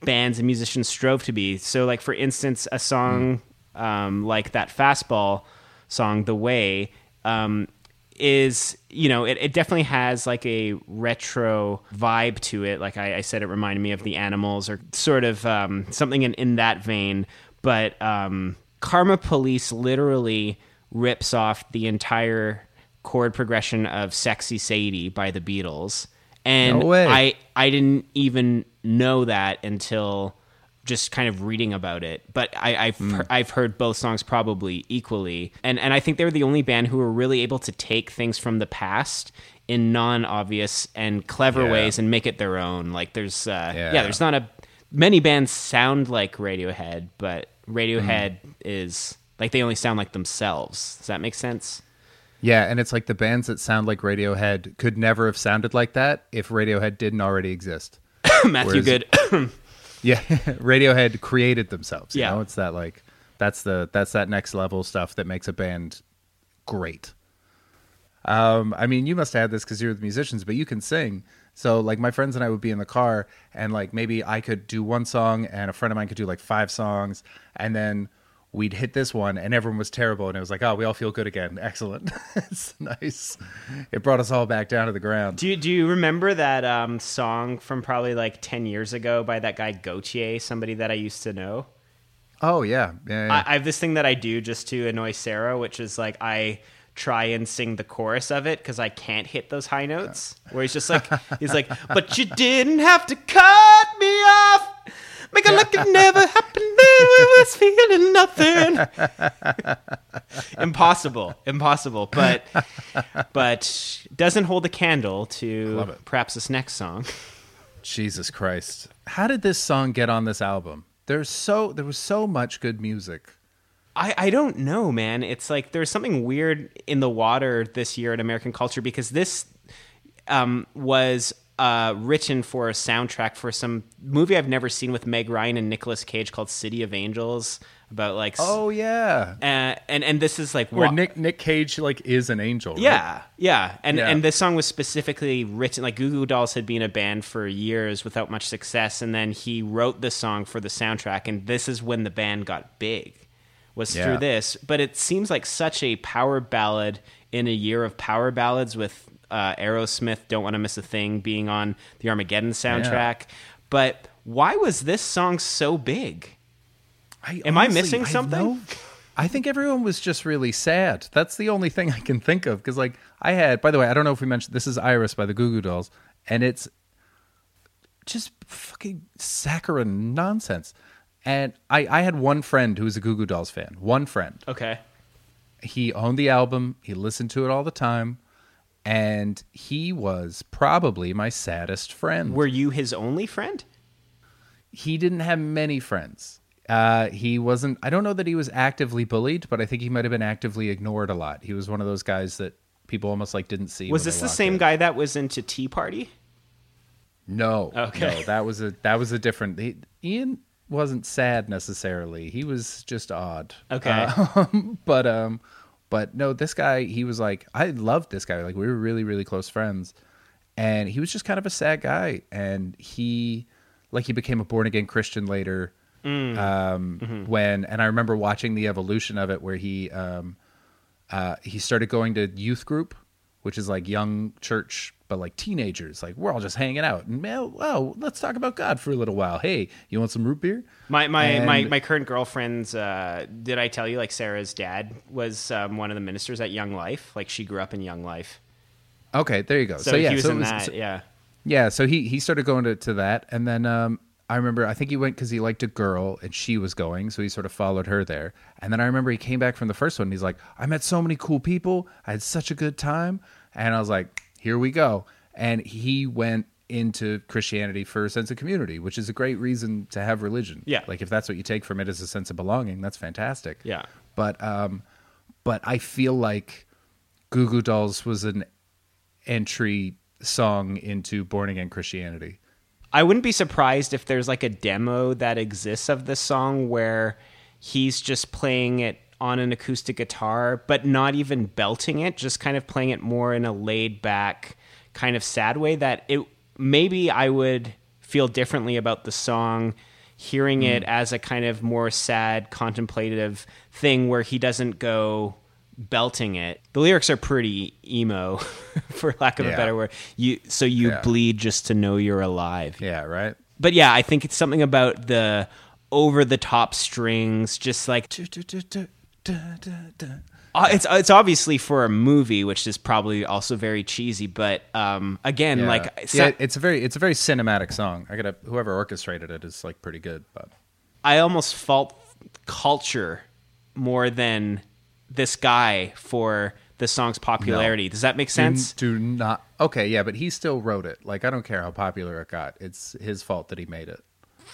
bands and musicians strove to be. So, like for instance, a song um, like that fastball song, "The Way," um, is you know it, it definitely has like a retro vibe to it. Like I, I said, it reminded me of the Animals or sort of um, something in, in that vein. But um, Karma Police literally rips off the entire chord progression of "Sexy Sadie" by the Beatles, and No. I I didn't even know that until just kind of reading about it. But I, I've Hmm. he- I've heard both songs probably equally, and and I think they were the only band who were really able to take things from the past in non-obvious and clever Yeah. ways and make it their own. Like there's uh, yeah. Yeah. there's not a many bands sound like Radiohead, but Radiohead Hmm. is like they only sound like themselves. Does that make sense? Yeah, and it's like the bands that sound like Radiohead could never have sounded like that if Radiohead didn't already exist. Matthew Whereas- Good. Yeah, Radiohead created themselves. You Yeah. know, it's that like that's the that's that next level stuff that makes a band great. Um, I mean, you must have had this because you're the musicians, but you can sing. So, like, my friends and I would be in the car, and like maybe I could do one song, and a friend of mine could do like five songs, and then we'd hit this one, and everyone was terrible, and it was like, oh, we all feel good again. Excellent, it's nice. It brought us all back down to the ground. Do you, do you remember that um, song from probably like 10 years ago by that guy Gotye, somebody that I used to know? Oh yeah, yeah. yeah. I, I have this thing that I do just to annoy Sarah, which is like I try and sing the chorus of it because I can't hit those high notes. Where he's just like, he's like, but you didn't have to cut me off. Make it like it never happened. I was feeling nothing. impossible, impossible. But but doesn't hold a candle to perhaps this next song. Jesus Christ. How did this song get on this album? There's so there was so much good music. I, I don't know, man. It's like there's something weird in the water this year in American culture because this um, was uh, written for a soundtrack for some movie I've never seen with Meg Ryan and Nicolas Cage called City of Angels about like Oh yeah, uh, and and this is like where wa- Nick Nick Cage like is an angel. right? yeah, yeah, and Yeah. and this song was specifically written like Goo Goo Dolls had been a band for years without much success, and then he wrote the song for the soundtrack, and this is when the band got big, was Yeah. through this. But it seems like such a power ballad in a year of power ballads with uh, Aerosmith, "Don't Want to Miss a Thing" being on the Armageddon soundtrack. But why was this song so big? I Am I honestly- missing I have something? no- I think everyone was just really sad. That's the only thing I can think of. Because, like, I had, by the way, I don't know if we mentioned this is Iris by the Goo Goo Dolls, and it's just fucking saccharine nonsense. And I, I had one friend who was a Goo Goo Dolls fan. One friend. Okay, He owned the album, he listened to it all the time, and he was probably my saddest friend. were you his only friend? he didn't have many friends. Uh, he wasn't. I don't know that he was actively bullied, but I think he might have been actively ignored a lot. He was one of those guys that people almost like didn't see. Was this the same in. guy that was into Tea Party? No. Okay. No, that was a that was a different. He, Ian wasn't sad necessarily. He was just odd. Okay. Um, but um, but no, this guy. He was like I loved this guy. Like we were really really close friends, and he was just kind of a sad guy. And he like he became a born again Christian later. Mm. Um, Mm-hmm. when and I remember watching the evolution of it, where he um, uh, he started going to youth group, which is like young church, but like teenagers. Like we're all just hanging out, and man, oh, let's talk about God for a little while. Hey, you want some root beer? My my my, And- my current girlfriend's. Uh, did I tell you like Sarah's dad was um, one of the ministers at Young Life? Like she grew up in Young Life, Okay, there you go. so, So, yeah, he was so in was- that. so- yeah. Yeah, so he he started going to, to that, and then um, I remember I think he went because he liked a girl and she was going, so he sort of followed her there. And then I remember he came back from the first one. And he's like, I met so many cool people, I had such a good time, and I was like, here we go. And he went into Christianity for a sense of community, which is a great reason to have religion. Yeah. like if that's what you take from it as a sense of belonging, that's fantastic. Yeah. but um, but I feel like Goo Goo Dolls was an entry song into born again Christianity. I wouldn't be surprised if there's like a demo that exists of this song where he's just playing it on an acoustic guitar, but not even belting it, just kind of playing it more in a laid back, kind of sad way that it maybe I would feel differently about the song hearing it mm. as a kind of more sad contemplative thing where he doesn't go belting it. The lyrics are pretty emo for lack of a better word. You so you Yeah. bleed just to know you're alive Yeah, right. but yeah, I think it's something about the over the top strings, just like uh, it's it's obviously for a movie, which is probably also very cheesy. But um, again, Yeah. like yeah, it's a very it's a very cinematic song. I gotta whoever orchestrated it is like pretty good, but I almost fault culture more than this guy for the song's popularity. Does that make sense? Do, do not. Okay, yeah, but he still wrote it. Like I don't care how popular it got. It's his fault that he made it.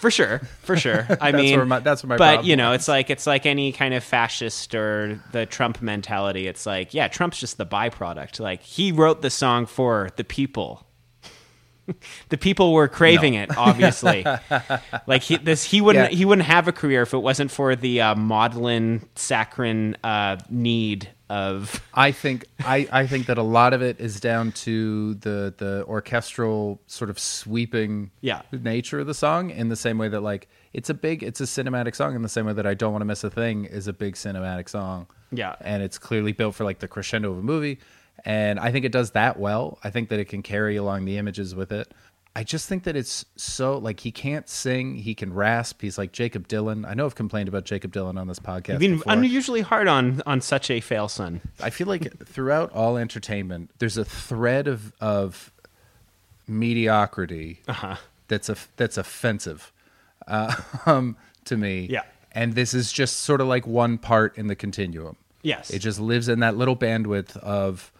For sure, for sure. I That's mean, where my- that's where my But you know, lies. it's like it's like any kind of fascist or the Trump mentality. It's like, yeah, Trump's just the byproduct. Like he wrote the song for the people. the people were craving it, obviously. like he this he wouldn't Yeah. he wouldn't have a career if it wasn't for the uh, maudlin saccharine uh, need of I think I, I think that a lot of it is down to the the orchestral sort of sweeping Yeah. nature of the song in the same way that like it's a big it's a cinematic song in the same way that I don't want to miss a thing is a big cinematic song. Yeah. And it's clearly built for like the crescendo of a movie and I think it does that well. I think that it can carry along the images with it. I just think that it's so like he can't sing, he can rasp. He's like Jakob Dylan. I know I've complained about Jakob Dylan on this podcast. I've been before. unusually hard on on such a fail son. I feel like throughout all entertainment, there's a thread of of mediocrity Uh-huh. that's a that's offensive uh, um, to me. Yeah. and this is just sort of like one part in the continuum. Yes. it just lives in that little bandwidth of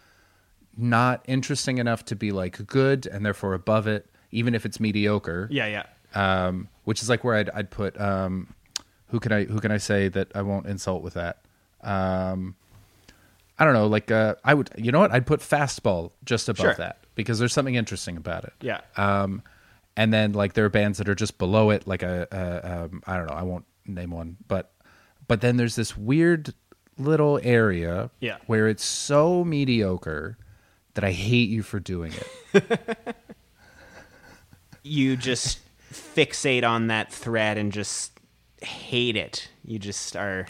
not interesting enough to be like good and therefore above it, even if it's mediocre Yeah, yeah. um, which is like where I'd, I'd put um, who can I who can I say that I won't insult with that. Um, I don't know, like uh, I would, you know what? I'd put fastball just above Sure. that because there's something interesting about it. Yeah. Um, and then like there are bands that are just below it, like a, a um, I don't know, I won't name one, but but then there's this weird little area Yeah. where it's so mediocre that I hate you for doing it. you just fixate on that thread and just hate it. You just are,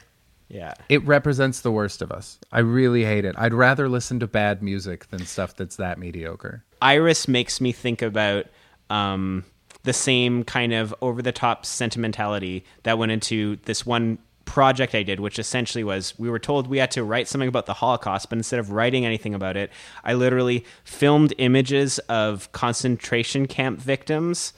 yeah. it represents the worst of us. I really hate it. I'd rather listen to bad music than stuff that's that mediocre. Iris makes me think about um, the same kind of over the top sentimentality that went into this one project I did, which essentially was we were told we had to write something about the Holocaust, but instead of writing anything about it, I literally filmed images of concentration camp victims.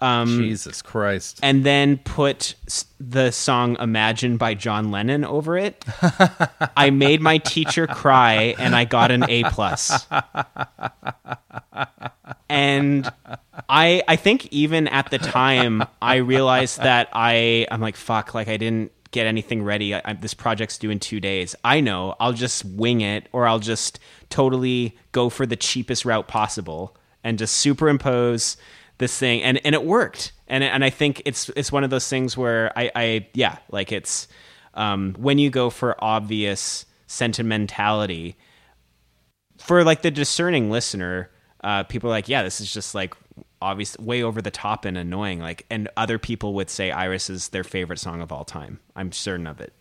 Um, Jesus Christ. and then put the song Imagine by John Lennon over it. I made my teacher cry and I got an A plus. And I I think even at the time I realized that I I'm like fuck like I didn't get anything ready. I, I, this project's due in 2 days. I know, I'll just wing it or I'll just totally go for the cheapest route possible and just superimpose this thing and and it worked and and I think it's it's one of those things where I I yeah like it's um, when you go for obvious sentimentality for like the discerning listener uh, people are like yeah this is just like obvious way over the top and annoying like and other people would say Iris is their favorite song of all time I'm certain of it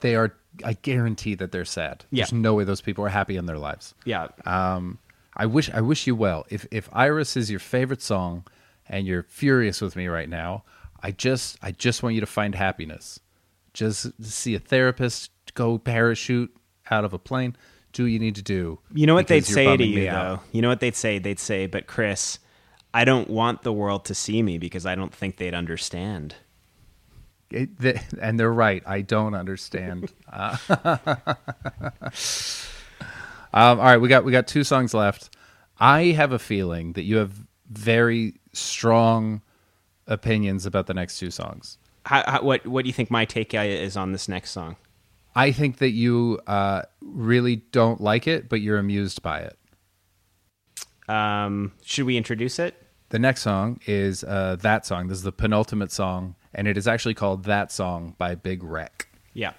They are I guarantee that they're sad. Yeah. There's no way those people are happy in their lives. yeah Um, I wish I wish you well. If if Iris is your favorite song and you're furious with me right now, I just I just want you to find happiness. Just see a therapist, go parachute out of a plane, do what you need to do. You know what they'd say to you though. out. You know what they'd say? They'd say, "But Chris, I don't want the world to see me because I don't think they'd understand." It, and they're right. I don't understand. Uh, um, all right, we got we got two songs left. I have a feeling that you have very strong opinions about the next two songs. How, how, what What do you think my take is on this next song? I think that you uh, really don't like it, but you're amused by it. Um, should we introduce it? The next song is uh, that song. This is the penultimate song, and it is actually called "That Song" by Big Wreck. Yeah.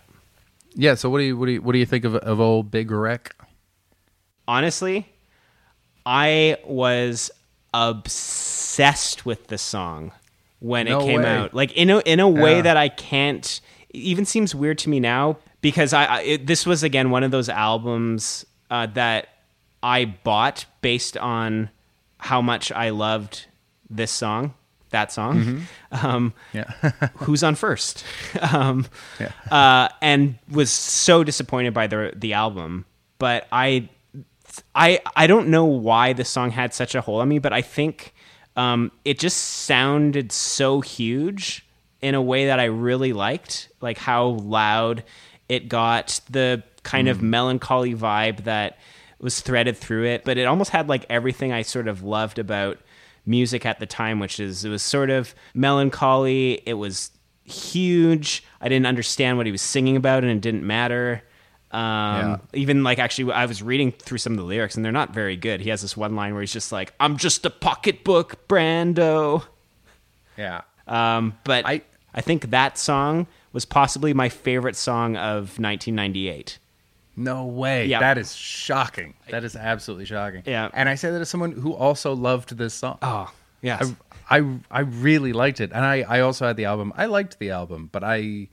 Yeah. So what do you what do you what do you think of of old Big Wreck? Honestly, I was obsessed with the song when No it came way. out. Like in a in a way Yeah. that I can't it even seems weird to me now because I, I it, this was again one of those albums uh, that I bought based on how much I loved this song, that song. Um, Yeah. who's on first um, uh, and was so disappointed by the the album but i i i don't know why the song had such a hold on me but i think um, it just sounded so huge in a way that i really liked like how loud it got the kind of melancholy vibe that was threaded through it but it almost had like everything i sort of loved about music at the time, which is it was sort of melancholy. It was huge. I didn't understand what he was singing about, and it didn't matter. Um, Yeah. Even like actually, I was reading through some of the lyrics, and they're not very good. He has this one line where he's just like, "I'm just a pocketbook, Brando." yeah. Um, but I- I I think that song was possibly my favorite song of 1998. No way. Yeah. That is shocking. That is absolutely shocking. Yeah. And I say that as someone who also loved this song. Oh yes, I, I I really liked it, and I, I also had the album. I liked the album, but I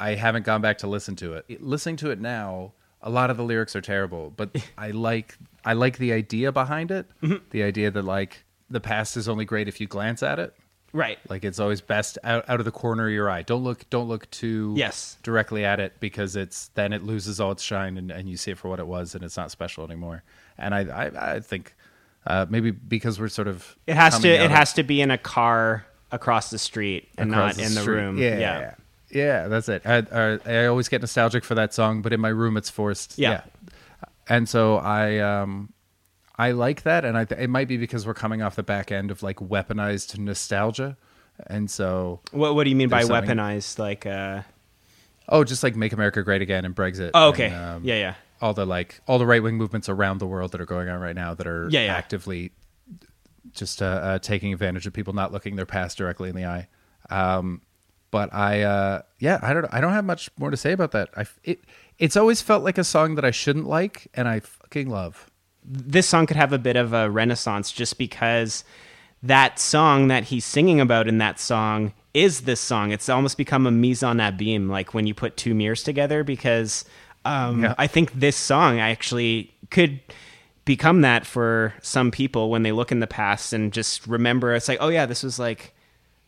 I haven't gone back to listen to it. It- Listening to it now, a lot of the lyrics are terrible, but I like I like the idea behind it. Mm-hmm. The idea that like the past is only great if you glance at it. Right. Like it's always best out, out of the corner of your eye. Don't look don't look too Yes. directly at it because it's then it loses all its shine and, and you see it for what it was and it's not special anymore. And I I, I think uh, maybe because we're sort of It has to. It of- has to be in a car across the street and not in the street. room. Yeah, yeah, yeah. Yeah, that's it. I, I, I always get nostalgic for that song, but in my room it's forced. Yeah. And so I um I like that, and I th- it might be because we're coming off the back end of like weaponized nostalgia, and so What What do you mean by something- weaponized? Like, uh, oh, just like make America great again and Brexit. oh, okay, and, um, yeah, yeah, all the like all the right wing movements around the world that are going on right now that are Yeah, yeah. actively just uh, uh, taking advantage of people not looking their past directly in the eye. Um, but I, uh, yeah, I don't, I don't have much more to say about that. I, it, it's always felt like a song that I shouldn't like, and I fucking love. This song could have a bit of a renaissance just because that song that he's singing about in that song is this song. It's almost become a mise en abîme, like when you put two mirrors together, because um, Yeah. I think this song actually could become that for some people when they look in the past and just remember it's like, oh yeah, this was like,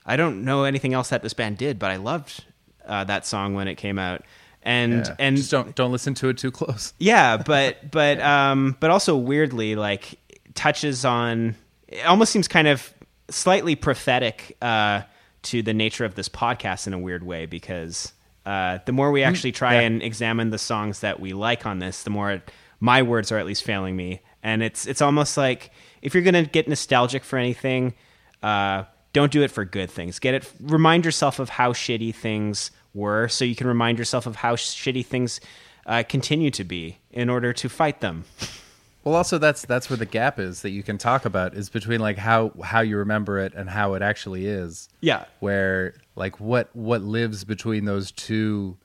I don't know anything else that this band did, but I loved uh, that song when it came out. And Yeah. and just don't don't listen to it too close. yeah, but but um but also weirdly like touches on it almost seems kind of slightly prophetic uh to the nature of this podcast in a weird way because uh the more we actually try yeah. and examine the songs that we like on this, the more my words are at least failing me. And it's it's almost like if you're gonna get nostalgic for anything, uh don't do it for good things. Get it remind yourself of how shitty things were so you can remind yourself of how shitty things uh, continue to be in order to fight them. Well, also that's that's where the gap is that you can talk about is between like how how you remember it and how it actually is. Yeah. Where like what what lives between those two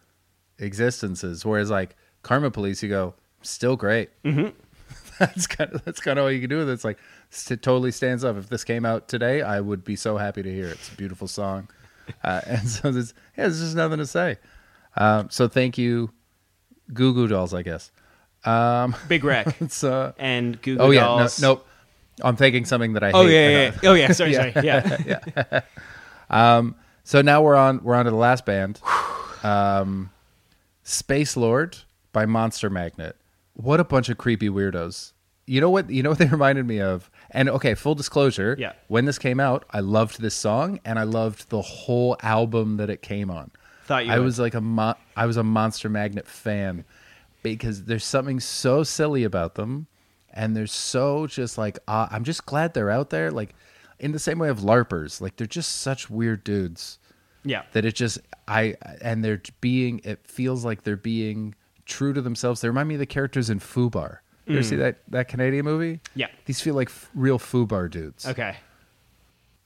existences. Whereas like Karma Police, you go still great. Mm-hmm. that's kind of that's kind of all you can do with it. It's like it totally stands up. If this came out today, I would be so happy to hear it. It's a beautiful song, uh, and so there's yeah, there's just nothing to say. Um, so thank you, Goo Goo Dolls. I guess. Um, Big Wreck it's uh, and Google Oh yeah, no, Dolls. nope. I'm thinking something that I Oh hate. yeah, yeah, yeah. Oh yeah. Sorry, sorry. Yeah. Um so now we're on we're on to the last band, um, Space Lord by Monster Magnet. What a bunch of creepy weirdos. You know what? You know what they reminded me of. And okay, full disclosure. Yeah. When this came out, I loved this song, and I loved the whole album that it came on. Thought you I would. was like a mo- I was a Monster Magnet fan because there's something so silly about them, and they're so just like uh, I'm just glad they're out there. Like in the same way of larpers, like they're just such weird dudes Yeah. that it just I and they're being it feels like they're being true to themselves. They remind me of the characters in Fubar. You ever see that that Canadian movie? Yeah. these feel like f- real Fubar dudes. Okay.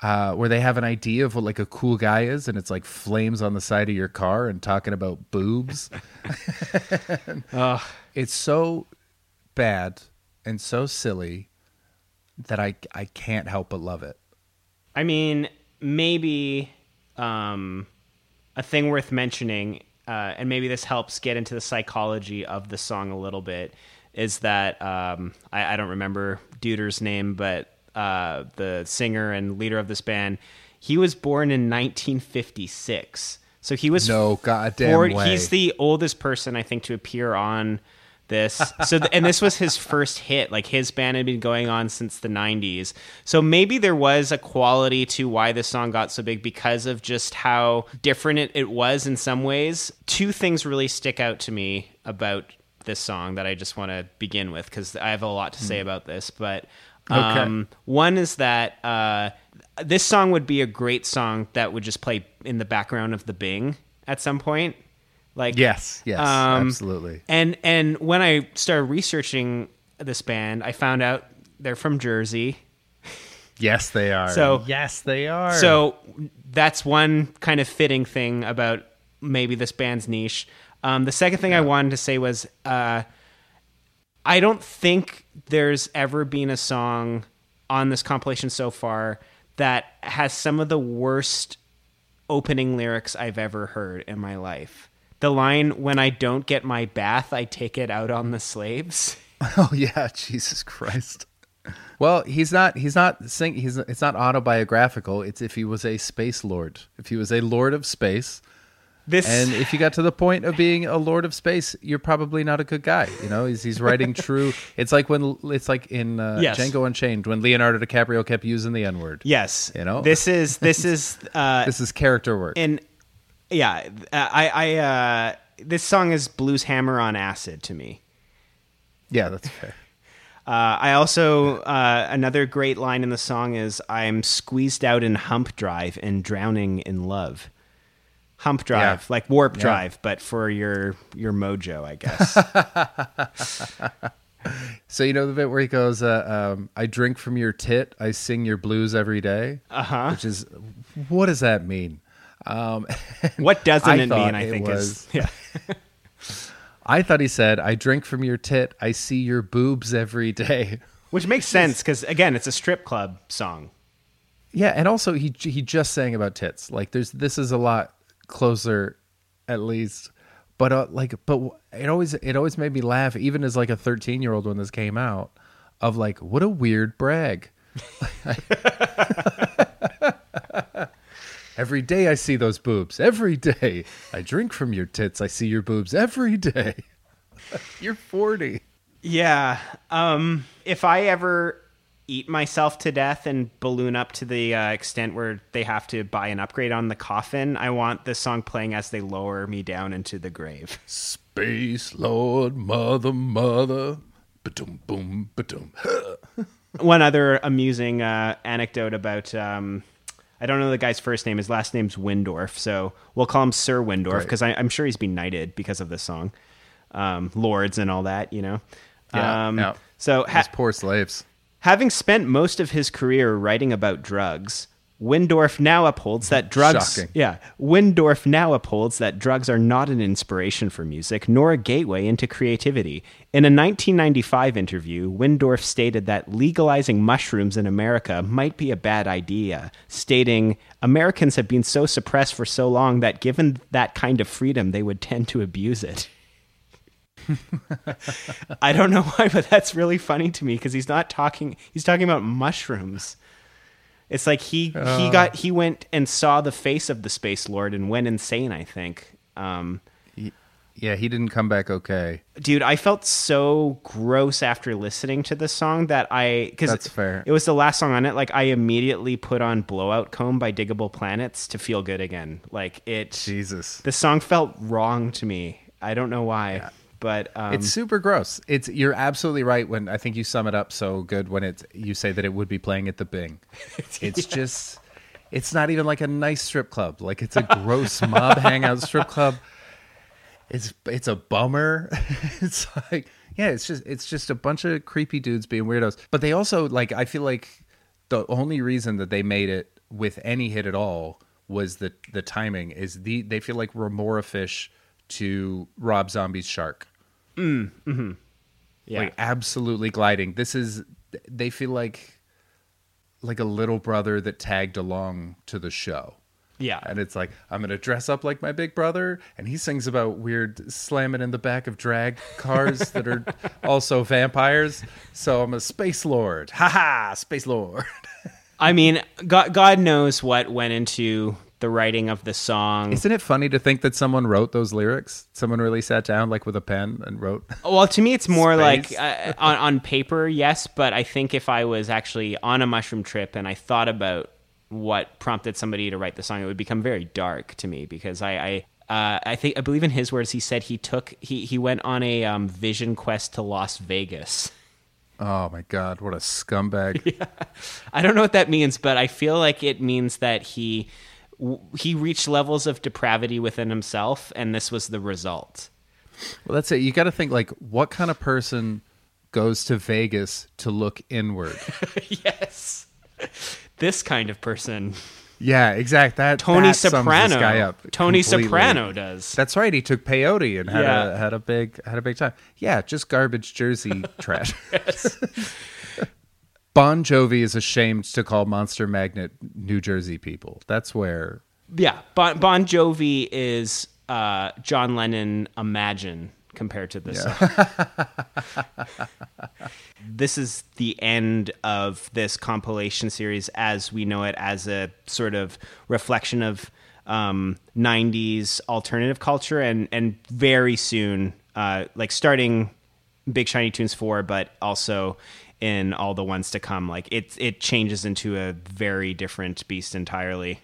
Uh, where they have an idea of what like a cool guy is, and it's like flames on the side of your car and talking about boobs. Ugh. it's so bad and so silly that I I can't help but love it. I mean, maybe um, a thing worth mentioning, uh, and maybe this helps get into the psychology of the song a little bit, is that um, I, I don't remember Duder's name, but uh, the singer and leader of this band, he was born in 1956. So he was No goddamn way. He's the oldest person I think to appear on this. So th- and this was his first hit. Like his band had been going on since the 90s. So maybe there was a quality to why this song got so big because of just how different it, it was in some ways. Two things really stick out to me about this song that I just want to begin with because I have a lot to say about this, but um, one is that uh, this song would be a great song that would just play in the background of the Bing at some point. Like Yes, yes, um, absolutely. And and when I started researching this band, I found out they're from Jersey. Yes, they are. So- yes, they are. So that's one kind of fitting thing about maybe this band's niche. Um, the second thing I wanted to say was uh, I don't think there's ever been a song on this compilation so far that has some of the worst opening lyrics I've ever heard in my life. The line, when I don't get my bath, I take it out on the slaves. Oh yeah, Jesus Christ. Well, he's not. He's not sing. He's. It's not autobiographical. It's if he was a space lord. If he was a lord of space, This and if you got to the point of being a lord of space, you're probably not a good guy. You know, he's, he's writing true. It's like when it's like in uh, Yes. Django Unchained when Leonardo DiCaprio kept using the N word. yes, You know? this is this is uh, This is character work. and yeah, I I uh, this song is blues hammer on acid to me. yeah, that's fair. Uh, I also uh, another great line in the song is "I'm squeezed out in hump drive and drowning in love." Hump drive, Yeah. like warp Yeah. drive, but for your your mojo, I guess. So you know the bit where he goes, uh, um, "I drink from your tit, I sing your blues every day," Uh-huh. which is what does that mean? Um, what doesn't I it mean? I think was- is yeah. I thought he said, "I drink from your tit, I see your boobs every day." Which makes sense because again, it's a strip club song. Yeah, and also he he just sang about tits. Like there's this is a lot closer, at least. But uh, like, but it always it always made me laugh, even as like a 13 year old when this came out, of like what a weird brag. every day I see those boobs. Every day I drink from your tits. I see your boobs every day. You're 40. Yeah. Um, if I ever eat myself to death and balloon up to the uh, extent where they have to buy an upgrade on the coffin, I want this song playing as they lower me down into the grave. Space Lord, mother, mother. Ba-dum, boom, ba-dum. One other amusing uh, anecdote about. Um, I don't know the guy's first name. His last name's Wyndorf, so we'll call him Sir Wyndorf because I'm sure he's been knighted because of this song, um, lords and all that. You know. Yeah, um, yeah. So ha- poor slaves. Having spent most of his career writing about drugs, Wyndorf now upholds that drugs. Shocking. Yeah, Wyndorf now upholds that drugs are not an inspiration for music, nor a gateway into creativity. In a 1995 interview, Wyndorf stated that legalizing mushrooms in America might be a bad idea, stating, "Americans have been so suppressed for so long that given that kind of freedom, they would tend to abuse it." I don't know why, but that's really funny to me because he's not talking. He's talking about mushrooms. It's like he he got he went and saw the face of the space lord and went insane. I think, um, Yeah, he didn't come back okay. dude, I felt so gross after listening to this song that I because That's fair. It was the last song on it. Like I immediately put on "Blowout Comb" by Digable Planets to feel good again. Like it, Jesus. the song felt wrong to me. I don't know why, but um, It's super gross. It's you're absolutely right when I think you sum it up so good when it's you say that it would be playing at the Bing. It's just it's not even like a nice strip club. Like it's a gross mob hangout strip club. It's it's a bummer. it's like yeah, it's just it's just a bunch of creepy dudes being weirdos. But they also like I feel like the only reason that they made it with any hit at all was the the timing is the they feel like Remora Fish to Rob Zombie's Shark mm, mm-hmm. yeah. like absolutely gliding. This is they feel like like a little brother that tagged along to the show. yeah. And it's like I'm gonna dress up like my big brother, and he sings about weird slamming in the back of drag cars that are also vampires. So I'm a space lord. Ha ha, space lord. I mean, God, God knows what went into the writing of the song. Isn't it funny to think that someone wrote those lyrics? Someone really sat down like with a pen and wrote. Well, to me, it's more like uh, on, on paper, yes, but I think if I was actually on a mushroom trip and I thought about what prompted somebody to write the song, it would become very dark to me because I. I uh, I think I believe in his words. He said he took he he went on a um, vision quest to Las Vegas. Oh my god, what a scumbag! I don't know what that means, but I feel like it means that he w- he reached levels of depravity within himself, and this was the result. Well, that's it. You got to think like, what kind of person goes to Vegas to look inward? yes, this kind of person. yeah, exact. That Tony that Soprano. This guy up Tony completely. Soprano does. That's right. He took peyote and had Yeah. a had a big had a big time. Yeah, just garbage Jersey trash. Bon Jovi is ashamed to call Monster Magnet New Jersey people. That's where yeah, bon, bon Jovi is uh, John Lennon Imagine compared to this. song. this is the end of this compilation series as we know it as a sort of reflection of um, 90s alternative culture and and very soon uh, like starting Big Shiny Tunes 4 but also in all the ones to come like it it changes into a very different beast entirely.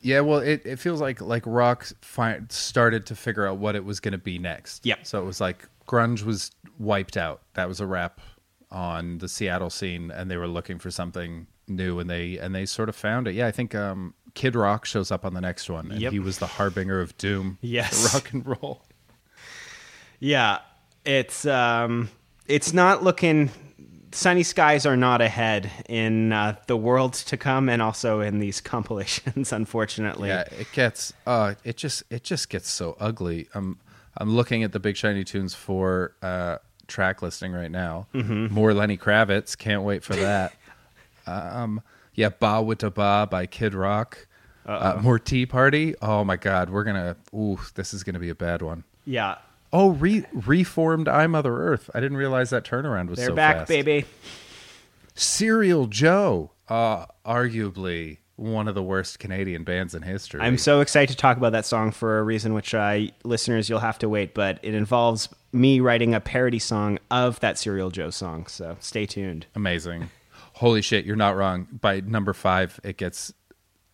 Yeah, well, it, it feels like like rock fi- started to figure out what it was going to be next. Yeah, So it was like grunge was wiped out. That was a wrap on the Seattle scene, and they were looking for something new, and they and they sort of found it. Yeah, I think um, Kid Rock shows up on the next one, and Yep. he was the harbinger of doom. Yes. rock and roll. Yeah, it's um, it's not looking. Sunny skies are not ahead in uh, the world to come, and also in these compilations. Unfortunately, Yeah, it gets uh it just it just gets so ugly. I'm I'm looking at the Big Shiny Tunes for uh track listing right now. Mm-hmm. More Lenny Kravitz, can't wait for that. um yeah, Bawitdaba by Kid Rock. Uh, more Tea Party. Oh my god, we're to ooh, this is to be a bad one. yeah, Oh, re- reformed I Mother Earth. I didn't realize that turnaround was they're so back, fast. baby. Serial Joe, uh arguably one of the worst Canadian bands in history. I'm so excited to talk about that song for a reason which I listeners you'll have to wait, but it involves me writing a parody song of that Serial Joe song. So stay tuned. Amazing. Holy shit, you're not wrong. By number five, it gets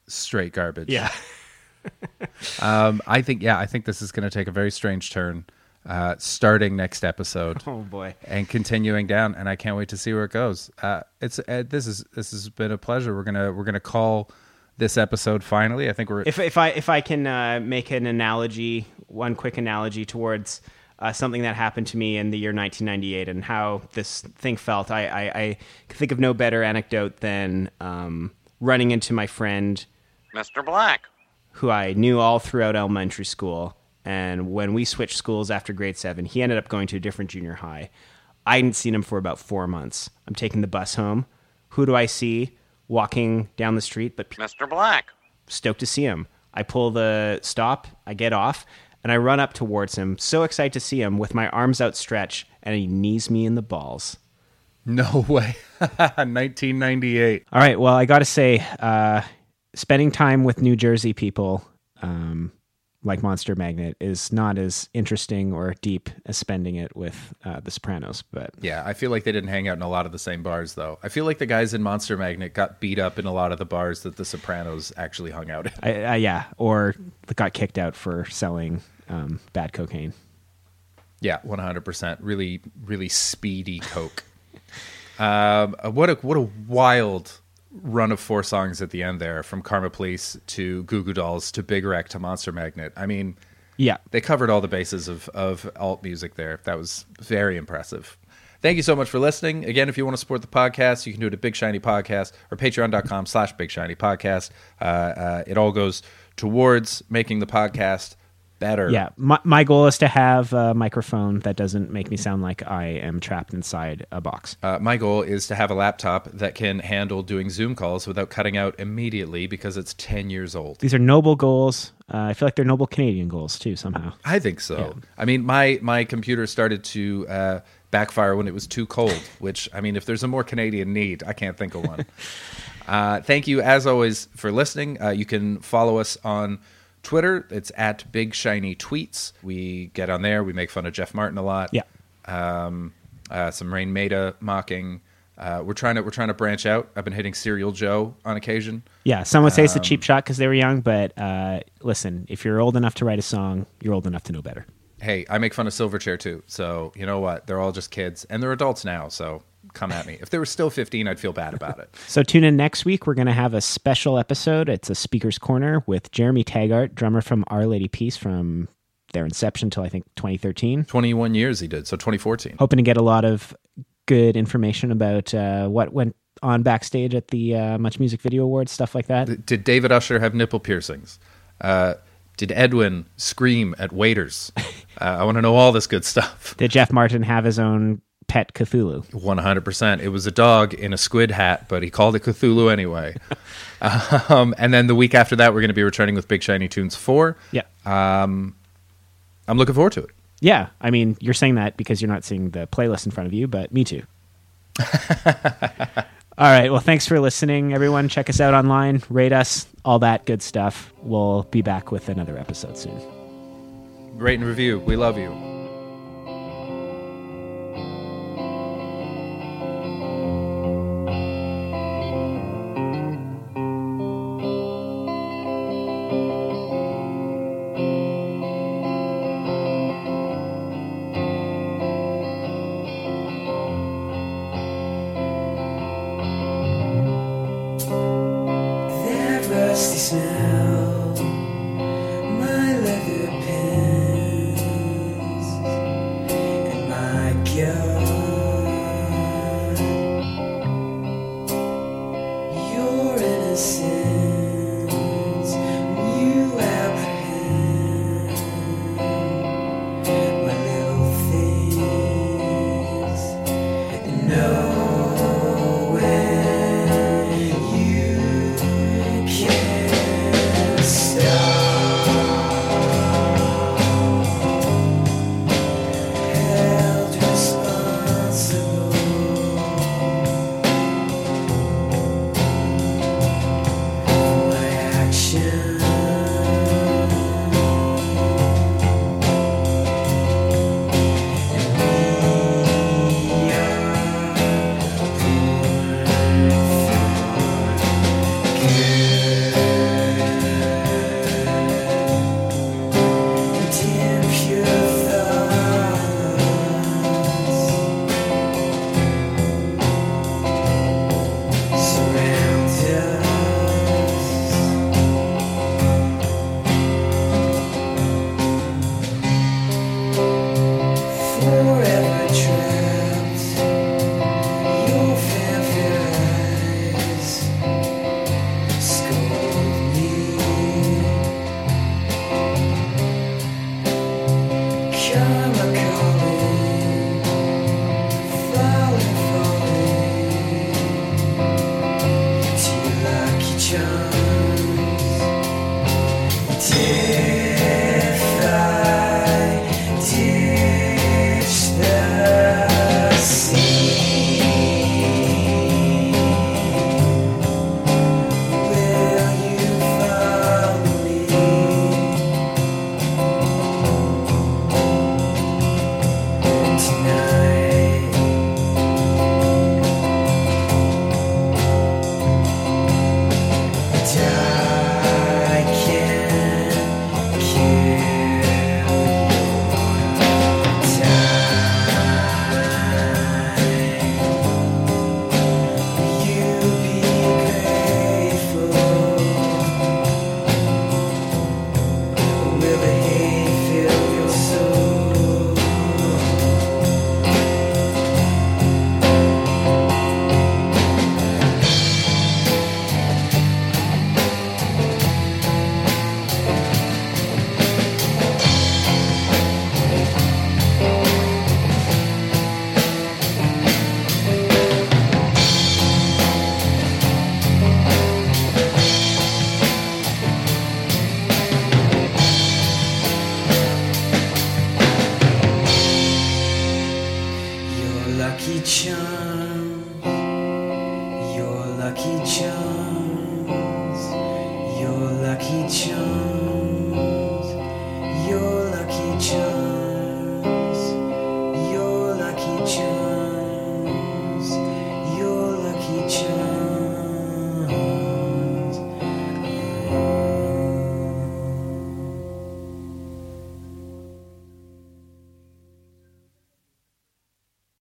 straight garbage. Yeah, Um, I think, yeah, I think this is going to take a very strange turn uh, starting next episode oh boy. and continuing down. And I can't wait to see where it goes. Uh, it's uh, this is this has been a pleasure. We're gonna we're gonna call this episode finally. I think we're If if I if I can uh, make an analogy, one quick analogy towards uh, something that happened to me in the year 1998 and how this thing felt, I I, I can think of no better anecdote than um, running into my friend Mr. Black. who I knew all throughout elementary school. And when we switched schools after grade seven, he ended up going to a different junior high. I hadn't seen him for about four months. I'm taking the bus home. Who do I see walking down the street? But Mr. Black. stoked to see him. I pull the stop, I get off, and I run up towards him, so excited to see him with my arms outstretched, and he knees me in the balls. no way. 1998. All right, well, I got to say, uh, spending time with New Jersey people um, like Monster Magnet is not as interesting or deep as spending it with uh, The Sopranos, but Yeah, I feel like they didn't hang out in a lot of the same bars though. I feel like the guys in Monster Magnet got beat up in a lot of the bars that the Sopranos actually hung out in. I, I, yeah, or got kicked out for selling um, bad cocaine. Yeah, one hundred percent. Really, really speedy coke. um, what a what a wild run of four songs at the end there, from Karma Police to Goo Goo Dolls to Big Wreck to Monster Magnet. I mean, Yeah, they covered all the bases of of alt music there. That was very impressive. Thank you so much for listening. Again, if you want to support the podcast, you can do it at Big Shiny Podcast or patreon.com slash Big Shiny Podcast. Uh, uh, it all goes towards making the podcast better. Yeah, my, my goal is to have a microphone that doesn't make me sound like I am trapped inside a box. Uh, my goal is to have a laptop that can handle doing Zoom calls without cutting out immediately because it's 10 years old. These are noble goals. Uh, I feel like they're noble Canadian goals too. Somehow, I think so. I mean, my, my computer started to uh, backfire when it was too cold, which, I mean, if there's a more Canadian need, I can't think of one. uh, thank you, as always, for listening. Uh, you can follow us on Twitter. It's at Big Shiny Tweets. We get on there. We make fun of Jeff Martin a lot. yeah, um, uh, some Raine Maida mocking. Uh, we're trying to we're trying to branch out. I've been hitting Serial Joe on occasion. yeah. Some would say it's a cheap Um, shot because they were young, but uh, listen, if you're old enough to write a song, you're old enough to know better. Hey, I make fun of Silverchair too. So you know what? They're all just kids, and they're adults now. So come at me. If there were still 15, I'd feel bad about it. So tune in next week. We're going to have a special episode. It's a speaker's corner with Jeremy Taggart, drummer from Our Lady Peace from their inception till I think 2013. 21 years he did. So 2014. Hoping to get a lot of good information about uh, what went on backstage at the uh, MuchMusic Video Awards, stuff like that. Did David Usher have nipple piercings? Uh, did Edwin scream at waiters? Uh, I want to know all this good stuff. Did Jeff Martin have his own pet Cthulhu? 100%. It was a dog in a squid hat, but he called it Cthulhu anyway. um, and then the week after that, we're going to be returning with Big Shiny Tunes 4. Yeah. I'm looking forward to it. Yeah, I mean, you're saying that because you're not seeing the playlist in front of you, but me too. all right. Well, thanks for listening, everyone. Check us out online, rate us, all that good stuff. We'll be back with another episode soon. Rate and review. We love you.